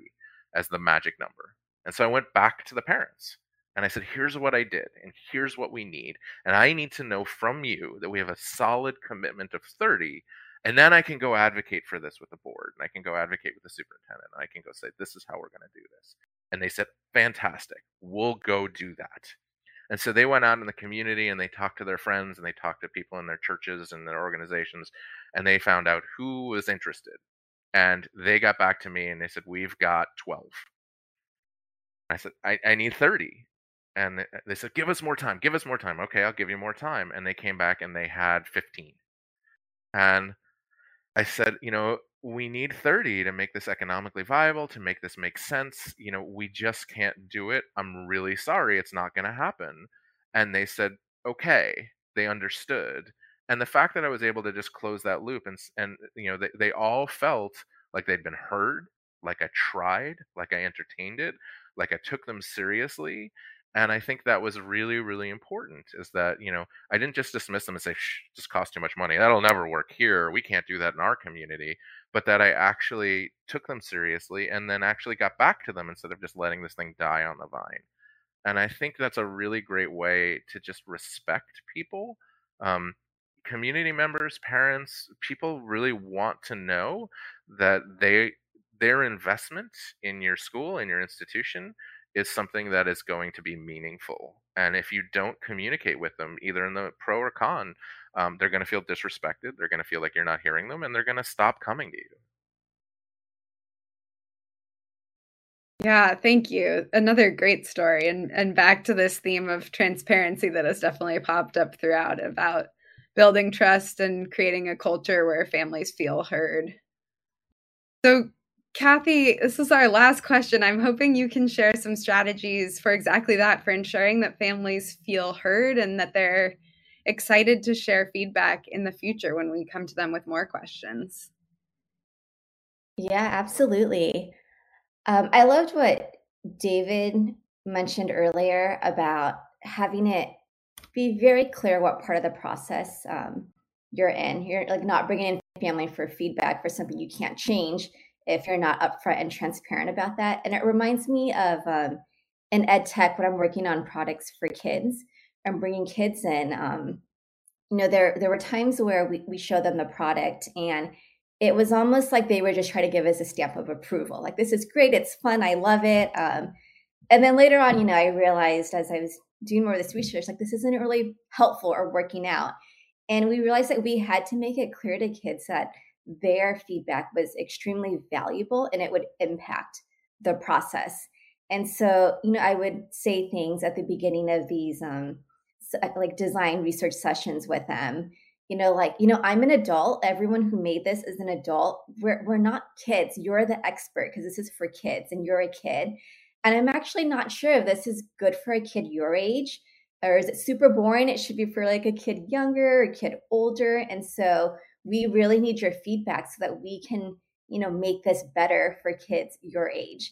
as the magic number. And so I went back to the parents and I said, here's what I did, and here's what we need. And I need to know from you that we have a solid commitment of 30. And then I can go advocate for this with the board, and I can go advocate with the superintendent, and I can go say, this is how we're going to do this. And they said, fantastic, we'll go do that. And so they went out in the community and they talked to their friends and they talked to people in their churches and their organizations, and they found out who was interested. And they got back to me and they said we've got 12 i said i, I need 30 and they said give us more time give us more time. Okay i'll give you more time. And they came back and they had 15 and i said you know we need 30 to make this economically viable to make this make sense you know we just can't do it i'm really sorry it's not going to happen. And they said okay they understood and the fact that I was able to just close that loop and and you know they, they all felt like they'd been heard, like I tried, like I entertained it, like I took them seriously, and I think that was really really important. Is that you know I didn't just dismiss them and say just cost too much money that'll never work here we can't do that in our community, but that I actually took them seriously and then actually got back to them instead of just letting this thing die on the vine. And I think that's a really great way to just respect people. Um, community members, parents, people really want to know that they their investment in your school in your institution is something that is going to be meaningful. And if you don't communicate with them, either in the pro or con, um, they're going to feel disrespected. They're going to feel like you're not hearing them, and they're going to stop coming to you. Yeah, thank you. Another great story. And and back to this theme of transparency that has definitely popped up throughout about building trust and creating a culture where families feel heard. So, Kathy, this is our last question. I'm hoping you can share some strategies for exactly that, for ensuring that families feel heard and that they're excited to share feedback in the future when we come to them with more questions. Yeah, absolutely. Um, I loved what David mentioned earlier about having it be very clear what part of the process um, you're in. You're like not bringing in family for feedback for something you can't change if you're not upfront and transparent about that. And it reminds me of um, in ed tech when I'm working on products for kids. I'm bringing kids in. Um, you know, there there were times where we, we show them the product and it was almost like they were just trying to give us a stamp of approval. Like this is great, it's fun, I love it. Um, and then later on, you know, I realized as I was doing more of this research, like this isn't really helpful or working out. And we realized that we had to make it clear to kids that their feedback was extremely valuable and it would impact the process. And so, you know, I would say things at the beginning of these um, like design research sessions with them. You know, like, you know, I'm an adult. Everyone who made this is an adult. We're, we're not kids. You're the expert because this is for kids and you're a kid. And I'm actually not sure if this is good for a kid your age or is it super boring? It should be for like a kid younger, a kid older. And so we really need your feedback so that we can you know make this better for kids your age.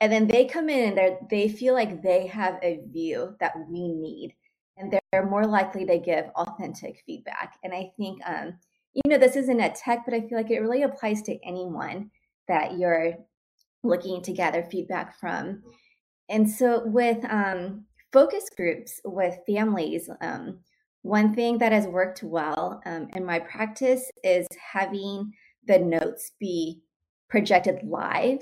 And then they come in and they they feel like they have a view that we need and they're more likely to give authentic feedback. And i think um you know this isn't a tech but i feel like it really applies to anyone that you're looking to gather feedback from. And so with um focus groups with families um one thing that has worked well um, in my practice is having the notes be projected live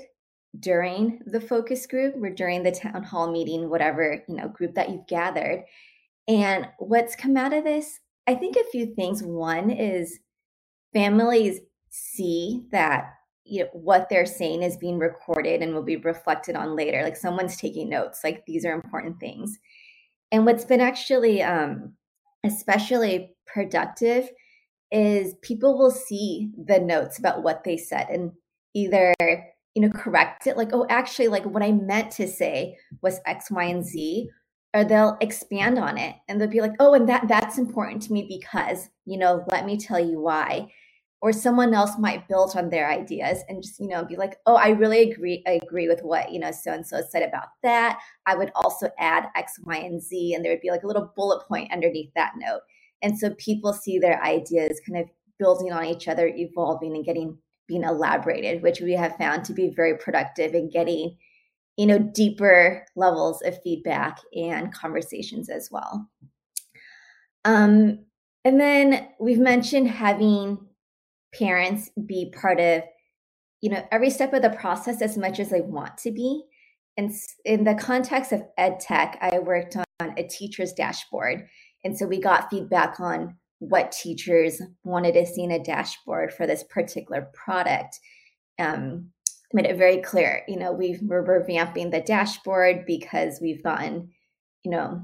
during the focus group or during the town hall meeting, whatever you know group that you've gathered. And what's come out of this, I think a few things. One is families see that you know what they're saying is being recorded and will be reflected on later. Like someone's taking notes. Like these are important things. And what's been actually um, especially productive is people will see the notes about what they said and either you know correct it like oh actually like what i meant to say was x y and z or they'll expand on it and they'll be like oh and that that's important to me because you know let me tell you why or someone else might build on their ideas and just you know be like oh i really agree i agree with what you know so and so said about that. I would also add x y and z and there would be like a little bullet point underneath that note. And so people see their ideas kind of building on each other evolving and getting being elaborated which we have found to be very productive in getting you know deeper levels of feedback and conversations as well. Um, and then we've mentioned having parents be part of you know every step of the process as much as they want to be. And in the context of ed tech i worked on a teacher's dashboard. And so we got feedback on what teachers wanted to see in a dashboard for this particular product. Um, made it very clear you know we we're revamping the dashboard because we've gotten you know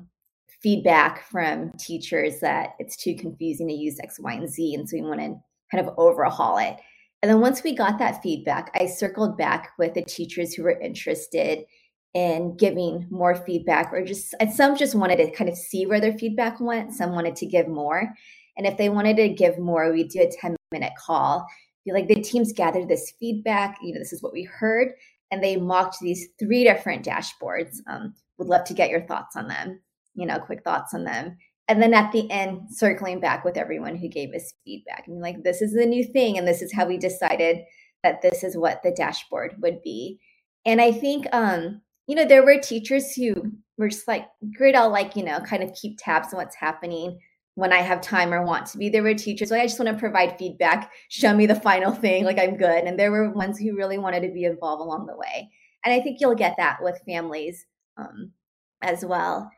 feedback from teachers that it's too confusing to use x y and z. And so we want to kind of overhaul it. And then once we got that feedback, I circled back with the teachers who were interested in giving more feedback, or just some just wanted to kind of see where their feedback went. Some wanted to give more. And if they wanted to give more, we'd do a 10 minute call. Be like, the teams gathered this feedback. You know, this is what we heard. And they mocked these three different dashboards. Um, would love to get your thoughts on them, you know, quick thoughts on them and then at the end circling back with everyone who gave us feedback. And like this is the new thing and this is how we decided that this is what the dashboard would be. And i think um you know there were teachers who were just like great i'll like you know kind of keep tabs on what's happening when i have time or want to be. There were teachers like i just want to provide feedback. Show me the final thing. Like i'm good. And there were ones who really wanted to be involved along the way. And i think you'll get that with families um, as well.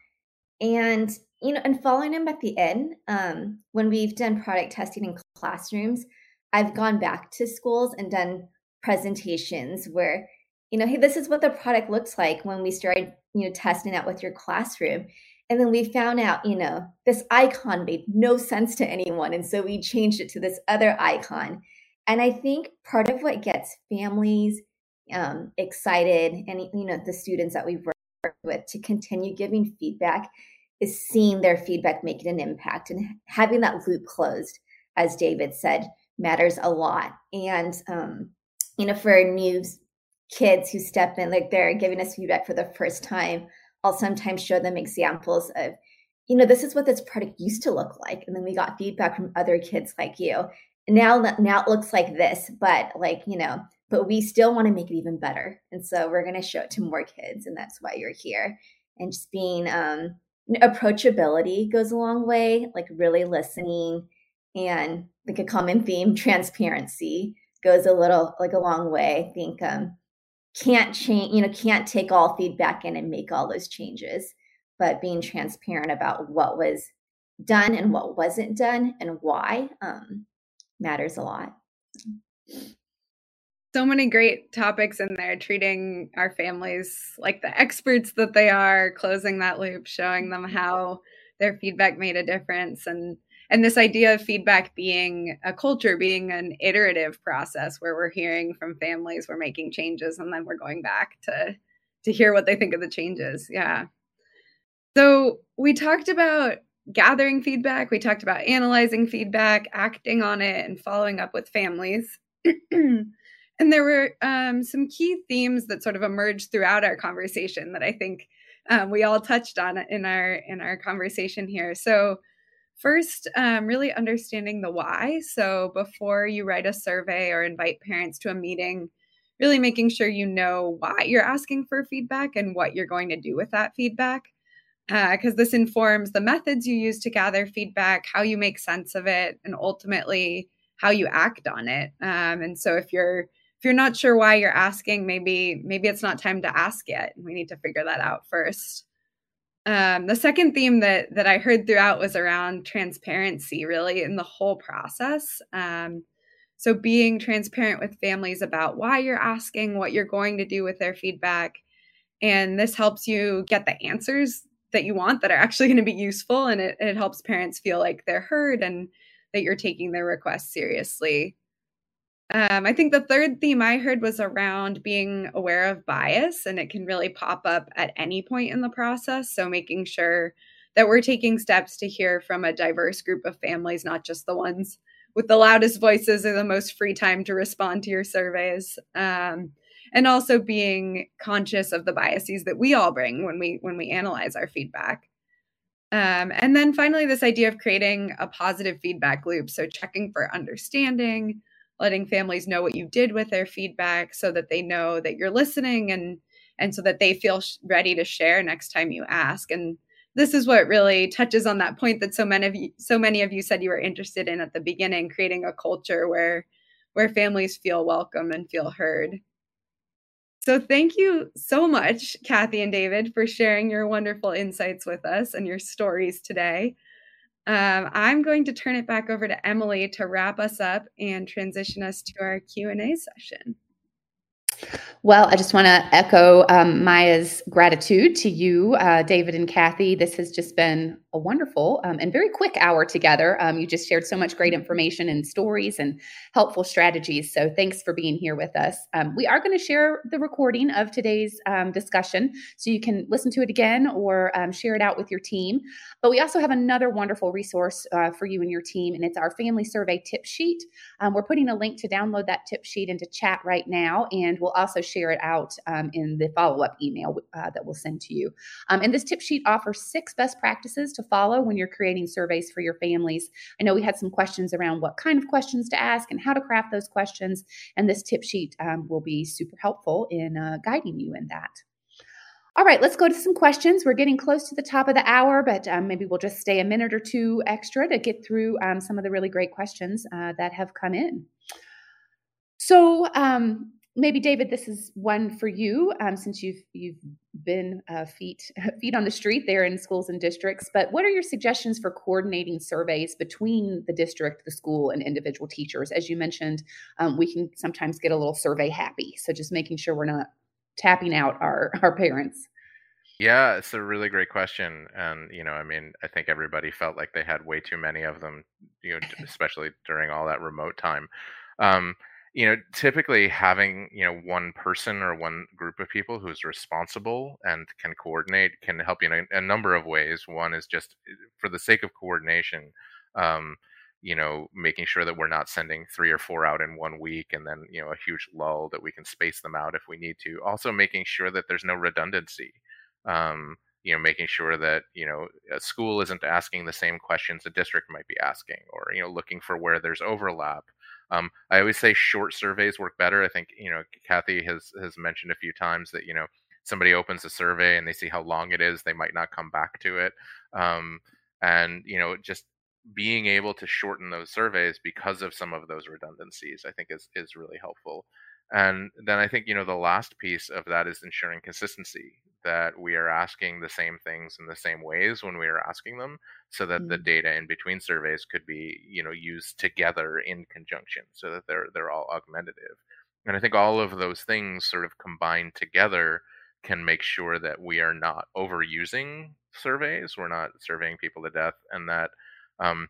And you know, and following them at the end, um, when we've done product testing in classrooms, I've gone back to schools and done presentations where, you know, hey, this is what the product looks like when we started, you know, testing out with your classroom. And then we found out, you know, this icon made no sense to anyone. And so we changed it to this other icon. And I think part of what gets families um, excited and, you know, the students that we've worked with to continue giving feedback is seeing their feedback making an impact and having that loop closed, as David said, matters a lot. And, um, you know, for new kids who step in, like they're giving us feedback for the first time, I'll sometimes show them examples of, you know, this is what this product used to look like. And then we got feedback from other kids like you. Now, now it looks like this, but like, you know, but we still want to make it even better. And so we're going to show it to more kids. And that's why you're here. And just being, um, approachability goes a long way, like really listening and like a common theme, transparency goes a little like a long way. I think um, can't change, you know, can't take all feedback in and make all those changes, but being transparent about what was done and what wasn't done and why um, matters a lot. So many great topics in there, treating our families like the experts that they are, closing that loop, showing them how their feedback made a difference and and this idea of feedback being a culture being an iterative process where we're hearing from families we're making changes and then we're going back to to hear what they think of the changes. Yeah. So we talked about gathering feedback we talked about analyzing feedback acting on it and following up with families and there were um, some key themes that sort of emerged throughout our conversation that i think um, we all touched on in our in our conversation here so First, um, really understanding the why. So before you write a survey or invite parents to a meeting, really making sure you know why you're asking for feedback and what you're going to do with that feedback. Because uh, this informs the methods you use to gather feedback, how you make sense of it, and ultimately how you act on it. Um, and so if you're if you're not sure why you're asking, maybe maybe it's not time to ask yet. We need to figure that out first. Um, the second theme that that I heard throughout was around transparency, really, in the whole process. Um, so being transparent with families about why you're asking, what you're going to do with their feedback, and this helps you get the answers that you want that are actually going to be useful, and it, it helps parents feel like they're heard and that you're taking their requests seriously. Um, I think the third theme I heard was around being aware of bias, and it can really pop up at any point in the process. So, making sure that we're taking steps to hear from a diverse group of families, not just the ones with the loudest voices or the most free time to respond to your surveys. Um, and also being conscious of the biases that we all bring when we when we analyze our feedback. Um, and then finally, this idea of creating a positive feedback loop. So checking for understanding, letting families know what you did with their feedback so that they know that you're listening and and so that they feel sh- ready to share next time you ask. And this is what really touches on that point that so many of you so many of you said you were interested in at the beginning creating a culture where where families feel welcome and feel heard. So thank you so much kathy and david for sharing your wonderful insights with us and your stories today um, I'm going to turn it back over to Emily to wrap us up and transition us to our Q&A session. Well, I just want to echo um, Maya's gratitude to you, uh, David and Kathy. This has just been a wonderful um, and very quick hour together. Um, you just shared so much great information and stories and helpful strategies. So thanks for being here with us. Um, we are going to share the recording of today's um, discussion so you can listen to it again or um, share it out with your team. But we also have another wonderful resource uh, for you and your team, and it's our family survey tip sheet. Um, we're putting a link to download that tip sheet into chat right now, and we'll also share it out um, in the follow up email uh, that we'll send to you. and this tip sheet offers six best practices to follow when you're creating surveys for your families. I know we had some questions around what kind of questions to ask and how to craft those questions, and this tip sheet um, will be super helpful in uh, guiding you in that. All right, let's go to some questions. We're getting close to the top of the hour, but um, maybe we'll just stay a minute or two extra to get through um, some of the really great questions uh, that have come in. So, um, maybe David, this is one for you, um, since you've you've been uh, feet feet on the street there in schools and districts. But what are your suggestions for coordinating surveys between the district, the school, and individual teachers? As you mentioned, um, we can sometimes get a little survey happy, so just making sure we're not tapping out our our parents. Yeah, it's a really great question, and you know, I mean, I think everybody felt like they had way too many of them, you know, especially during all that remote time. Um, you know, typically having you know one person or one group of people who's responsible and can coordinate can help you in a, a number of ways. One is just eh, for the sake of coordination. Um, you know, making sure that we're not sending three or four out in one week and then, you know, a huge lull that we can space them out if we need to. Also making sure that there's no redundancy um, you know making sure that you know a school isn't asking the same questions a district might be asking or you know looking for where there's overlap. Um, i always say short surveys work better. I think you know kathy has has mentioned a few times that you know somebody opens a survey and they see how long it is they might not come back to it. Um, and you know just being able to shorten those surveys because of some of those redundancies i think is is really helpful. And then i think you know the last piece of that is ensuring consistency that we are asking the same things in the same ways when we are asking them so that mm. the data in between surveys could be you know used together in conjunction so that they're they're all augmentative. And i think all of those things sort of combined together can make sure that we are not overusing surveys we're not surveying people to death and that um,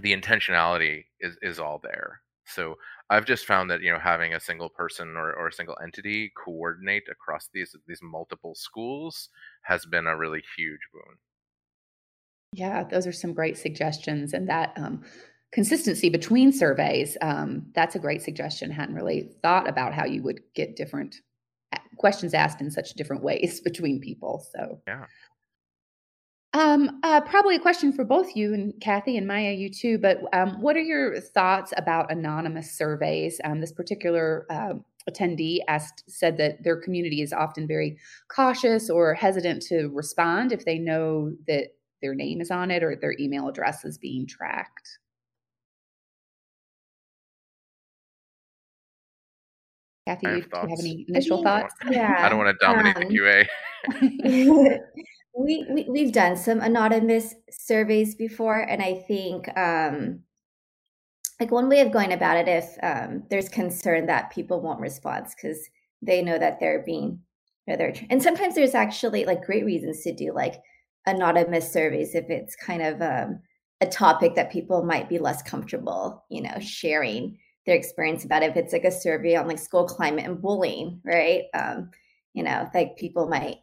the intentionality is is all there so I've just found that you know having a single person or, or a single entity coordinate across these these multiple schools has been a really huge boon. Yeah, those are some great suggestions, and that um, consistency between surveys um, that's a great suggestion. Hadn't really thought about how you would get different questions asked in such different ways between people. So yeah. Um, uh, probably a question for both you and Kathy and Maya, you too. But um, what are your thoughts about anonymous surveys? Um, this particular uh, attendee asked said that their community is often very cautious or hesitant to respond if they know that their name is on it or their email address is being tracked. Kathy, do you have any initial thoughts? Yeah, I don't want to dominate um, the QA. we, we we've done some anonymous surveys before, and I think um, like one way of going about it, if um, there's concern that people won't respond because they know that they're being, you know, they're, and sometimes there's actually like great reasons to do like anonymous surveys if it's kind of um, a topic that people might be less comfortable, you know, sharing their experience about. If it's like a survey on like school climate and bullying, right? Um, you know, like people might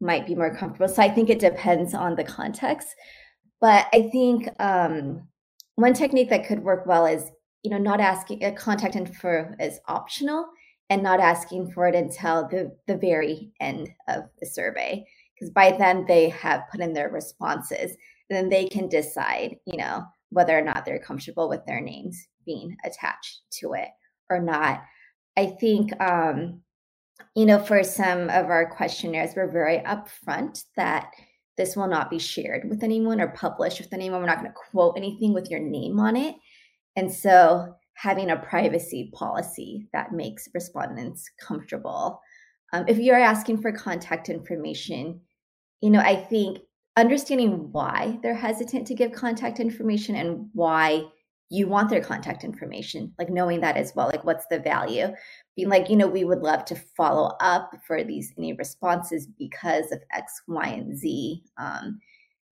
might be more comfortable. So I think it depends on the context. But I think um, one technique that could work well is, you know, not asking a contact info is optional and not asking for it until the, the very end of the survey. Because by then they have put in their responses. Then they can decide, you know, whether or not they're comfortable with their names being attached to it or not. I think um, you know, for some of our questionnaires, we're very upfront that this will not be shared with anyone or published with anyone. We're not going to quote anything with your name on it. And so having a privacy policy that makes respondents comfortable. Um, if you're asking for contact information, you know, I think understanding why they're hesitant to give contact information and why you want their contact information, like knowing that as well, like what's the value being like, you know, we would love to follow up for these any responses because of X, Y, and Z. Um,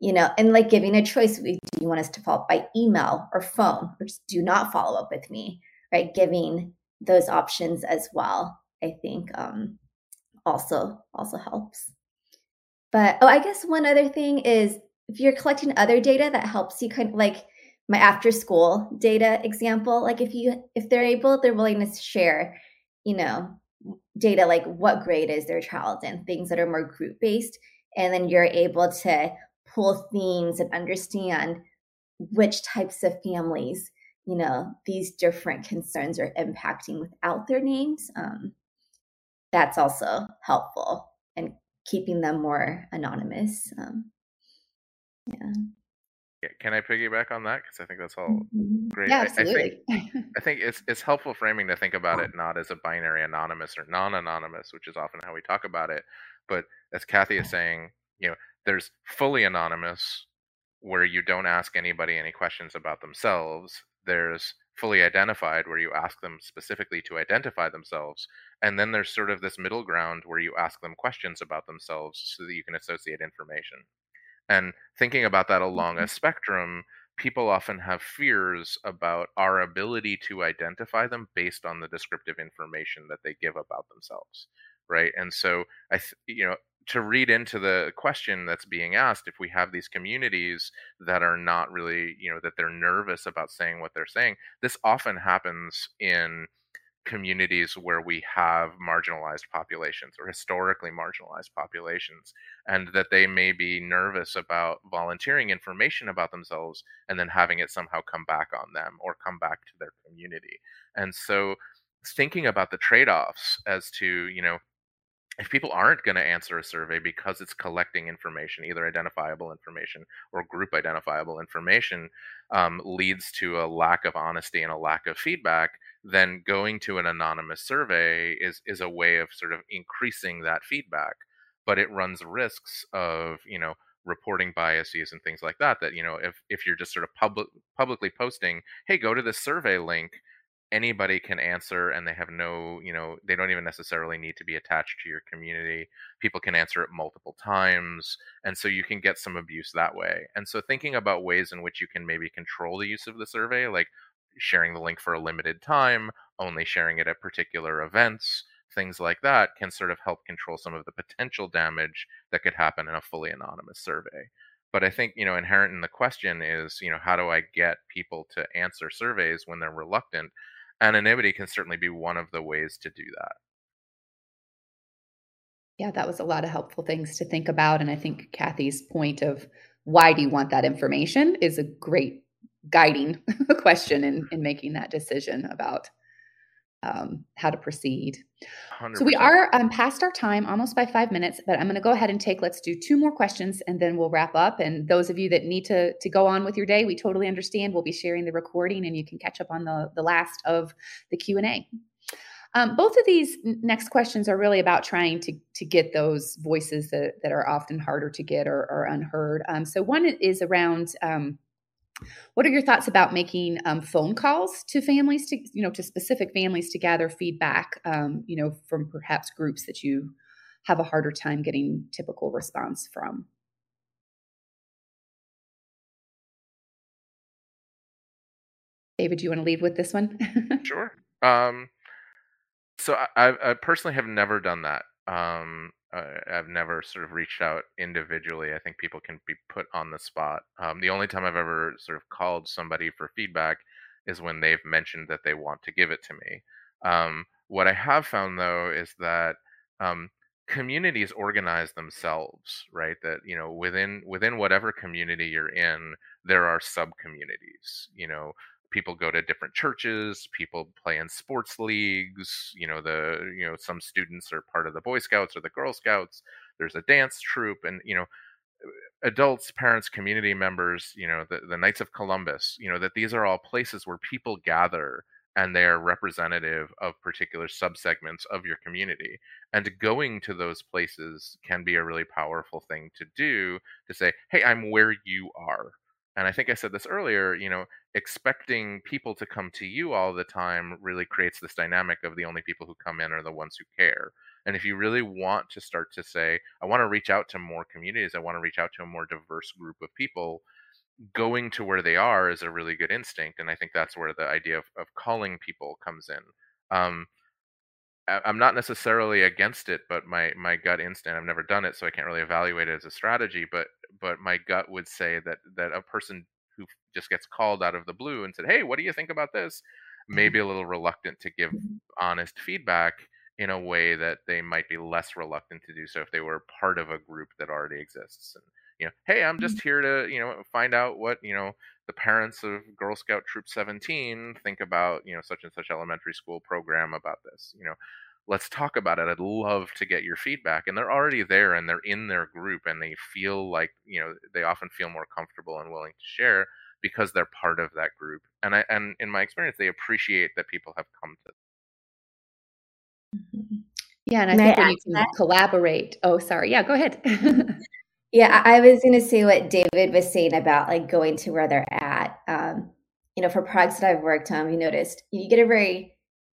you know, and like giving a choice. Do you want us to follow up by email or phone, or just do not follow up with me? Right, giving those options as well. I think um, also also helps. But oh, I guess one other thing is if you're collecting other data that helps you kind of like my after school data example like if you if they're able they're willing to share you know, data like what grade is their child in, things that are more group based. And then you're able to pull themes and understand which types of families, you know, these different concerns are impacting without their names. Um, that's also helpful and keeping them more anonymous. Um, yeah. Can I piggyback on that? Because I think that's all mm-hmm. great. Yeah, absolutely. I, I, think I think it's it's helpful framing to think about it not as a binary anonymous or non-anonymous, which is often how we talk about it, but as Kathy is saying, you know, there's fully anonymous where you don't ask anybody any questions about themselves. There's fully identified where you ask them specifically to identify themselves and then there's sort of this middle ground where you ask them questions about themselves so that you can associate information and thinking about that along a mm-hmm. spectrum people often have fears about our ability to identify them based on the descriptive information that they give about themselves right and so i th- you know to read into the question that's being asked if we have these communities that are not really you know that they're nervous about saying what they're saying this often happens in communities where we have marginalized populations or historically marginalized populations and that they may be nervous about volunteering information about themselves and then having it somehow come back on them or come back to their community. And so thinking about the trade-offs as to you know if people aren't going to answer a survey because it's collecting information, either identifiable information or group identifiable information, um, leads to a lack of honesty and a lack of feedback, then going to an anonymous survey is is a way of sort of increasing that feedback. But it runs risks of you know reporting biases and things like that. That you know if if you're just sort of public publicly posting, hey, go to this survey link anybody can answer and they have no you know they don't even necessarily need to be attached to your community. People can answer it multiple times and so you can get some abuse that way. And so thinking about ways in which you can maybe control the use of the survey like sharing the link for a limited time only sharing it at particular events things like that can sort of help control some of the potential damage that could happen in a fully anonymous survey. But i think you know inherent in the question is you know how do i get people to answer surveys when they're reluctant anonymity can certainly be one of the ways to do that. Yeah, that was a lot of helpful things to think about. And I think Kathy's point of why do you want that information is a great guiding question in, in making that decision about um, how to proceed. 100%. So we are um, past our time, almost by five minutes, but I'm going to go ahead and take. Let's do two more questions, and then we'll wrap up. And those of you that need to to go on with your day, we totally understand. We'll be sharing the recording, and you can catch up on the the last of the Q and A. Um, both of these next questions are really about trying to to get those voices that that are often harder to get or, or unheard. Um, so one is around um, what are your thoughts about making um, phone calls to families to you know to specific families to gather feedback um, you know from perhaps groups that you have a harder time getting typical response from? David do you want to lead with this one? Sure. Um, so I, I, personally have never done that. Um, uh, I've never sort of reached out individually. I think people can be put on the spot. Um, the only time I've ever sort of called somebody for feedback is when they've mentioned that they want to give it to me. Um, what I have found though is that um, communities organize themselves, right? That you know within within whatever community you're in, there are sub communities. You know, people go to different churches people play in sports leagues you know the you know some students are part of the boy scouts or the girl scouts there's a dance troupe and you know adults parents community members you know the, the knights of columbus you know that these are all places where people gather and they are representative of particular subsegments of your community and going to those places can be a really powerful thing to do to say hey i'm where you are and I think I said this earlier, you know, expecting people to come to you all the time really creates this dynamic of the only people who come in are the ones who care. And if you really want to start to say, I want to reach out to more communities, I want to reach out to a more diverse group of people, going to where they are is a really good instinct. And I think that's where the idea of, of calling people comes in. Um, I'm not necessarily against it, but my my gut instinct. I've never done it, so I can't really evaluate it as a strategy. But but my gut would say that that a person who just gets called out of the blue and said, "Hey, what do you think about this?" Maybe mm-hmm. a little reluctant to give mm-hmm. honest feedback in a way that they might be less reluctant to do so if they were part of a group that already exists. And you know, hey, I'm just mm-hmm. here to you know find out what you know the parents of Girl Scout Troop 17 think about, you know, such and such elementary school program about this. You know, let's talk about it. I'd love to get your feedback. And they're already there and they're in their group and they feel like, you know, they often feel more comfortable and willing to share because they're part of that group. And I and in my experience, they appreciate that people have come to mm-hmm. Yeah, and I May think I when you can that? collaborate. Oh, sorry. Yeah, go ahead. Yeah, I was going to say what David was saying about like going to where they're at. Um, you know, for products that I've worked on, we noticed you get a very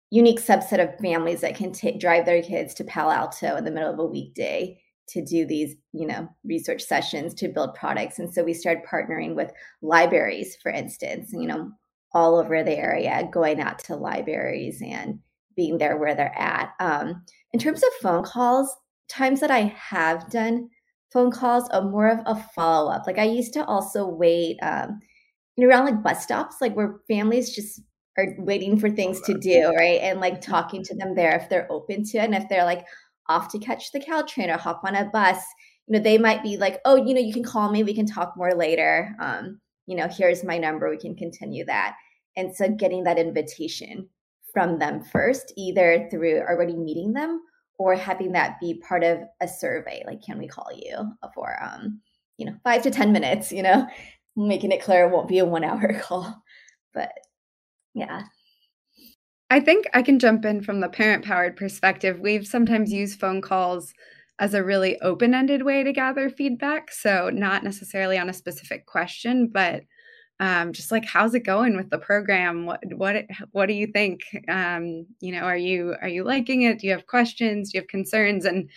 unique subset of families that can t- drive their kids to Palo Alto in the middle of a weekday to do these, you know, research sessions to build products. And so we started partnering with libraries, for instance, you know, all over the area, going out to libraries and being there where they're at. Um, in terms of phone calls, times that I have done phone calls are more of a follow up. Like I used to also wait, um, around like bus stops, like where families just are waiting for things to do, right? And like mm-hmm. talking to them there if they're open to it. And if they're like, off to catch the Caltrain or hop on a bus, you know, they might be like, oh, you know, you can call me, we can talk more later. Um, you know, here's my number, we can continue that. And so getting that invitation from them first, either through already meeting them or having that be part of a survey, like, can we call you for, um, you know, five to 10 minutes, you know, making it clear it won't be a one hour call. But yeah. I think I can jump in from the ParentPowered perspective. We've sometimes used phone calls as a really open ended way to gather feedback. So, not necessarily on a specific question, but um, just like how's it going with the program? What what what do you think? Um, you know are you are you liking it? Do you have questions? Do you have concerns? And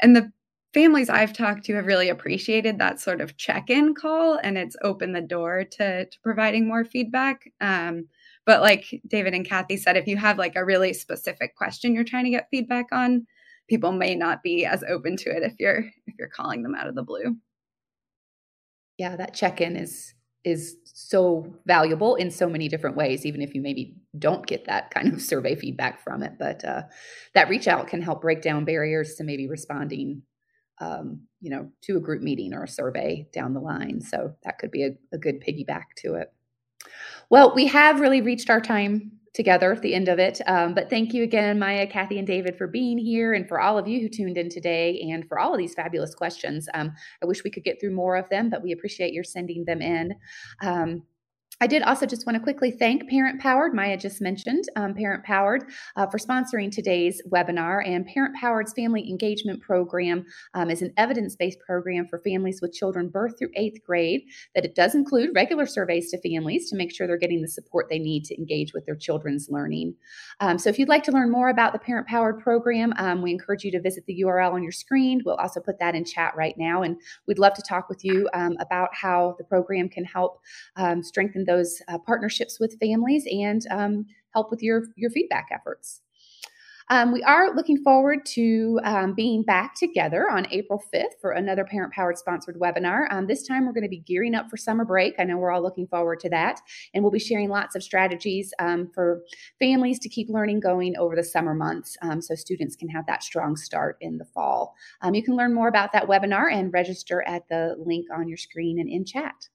and the families i've talked to have really appreciated that sort of check-in call and it's opened the door to to providing more feedback. Um, but like David and Kathy said, if you have like a really specific question you're trying to get feedback on, people may not be as open to it if you're if you're calling them out of the blue. Yeah, that check-in is is so valuable in so many different ways even if you maybe don't get that kind of survey feedback from it. But uh, that reach out can help break down barriers to maybe responding um, you know to a group meeting or a survey down the line. So that could be a, a good piggyback to it. Well, we have really reached our time together at the end of it. Um, but thank you again, Maya, Kathy, and David, for being here and for all of you who tuned in today and for all of these fabulous questions. Um, I wish we could get through more of them, but we appreciate your sending them in. Um, I did also just want to quickly thank ParentPowered, Maya just mentioned, um, ParentPowered, uh, for sponsoring today's webinar. And ParentPowered's Family Engagement Program um, is an evidence based program for families with children birth through eighth grade, that it does include regular surveys to families to make sure they're getting the support they need to engage with their children's learning. Um, so if you'd like to learn more about the ParentPowered program, um, we encourage you to visit the URL on your screen. We'll also put that in chat right now. And we'd love to talk with you um, about how the program can help um, strengthen those uh, partnerships with families and um, help with your, your feedback efforts. Um, we are looking forward to um, being back together on April 5th for another ParentPowered sponsored webinar. Um, this time we're going to be gearing up for summer break. I know we're all looking forward to that. And we'll be sharing lots of strategies um, for families to keep learning going over the summer months um, so students can have that strong start in the fall. Um, you can learn more about that webinar and register at the link on your screen and in chat.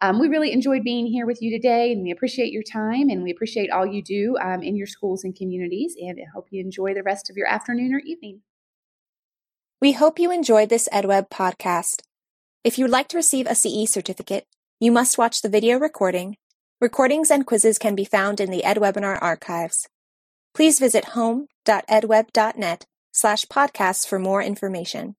Um, we really enjoyed being here with you today, and we appreciate your time and we appreciate all you do um, in your schools and communities. And I hope you enjoy the rest of your afternoon or evening. We hope you enjoyed this EdWeb podcast. If you would like to receive a CE certificate, you must watch the video recording. Recordings and quizzes can be found in the EdWebinar archives. Please visit home.edweb.net slash podcasts for more information.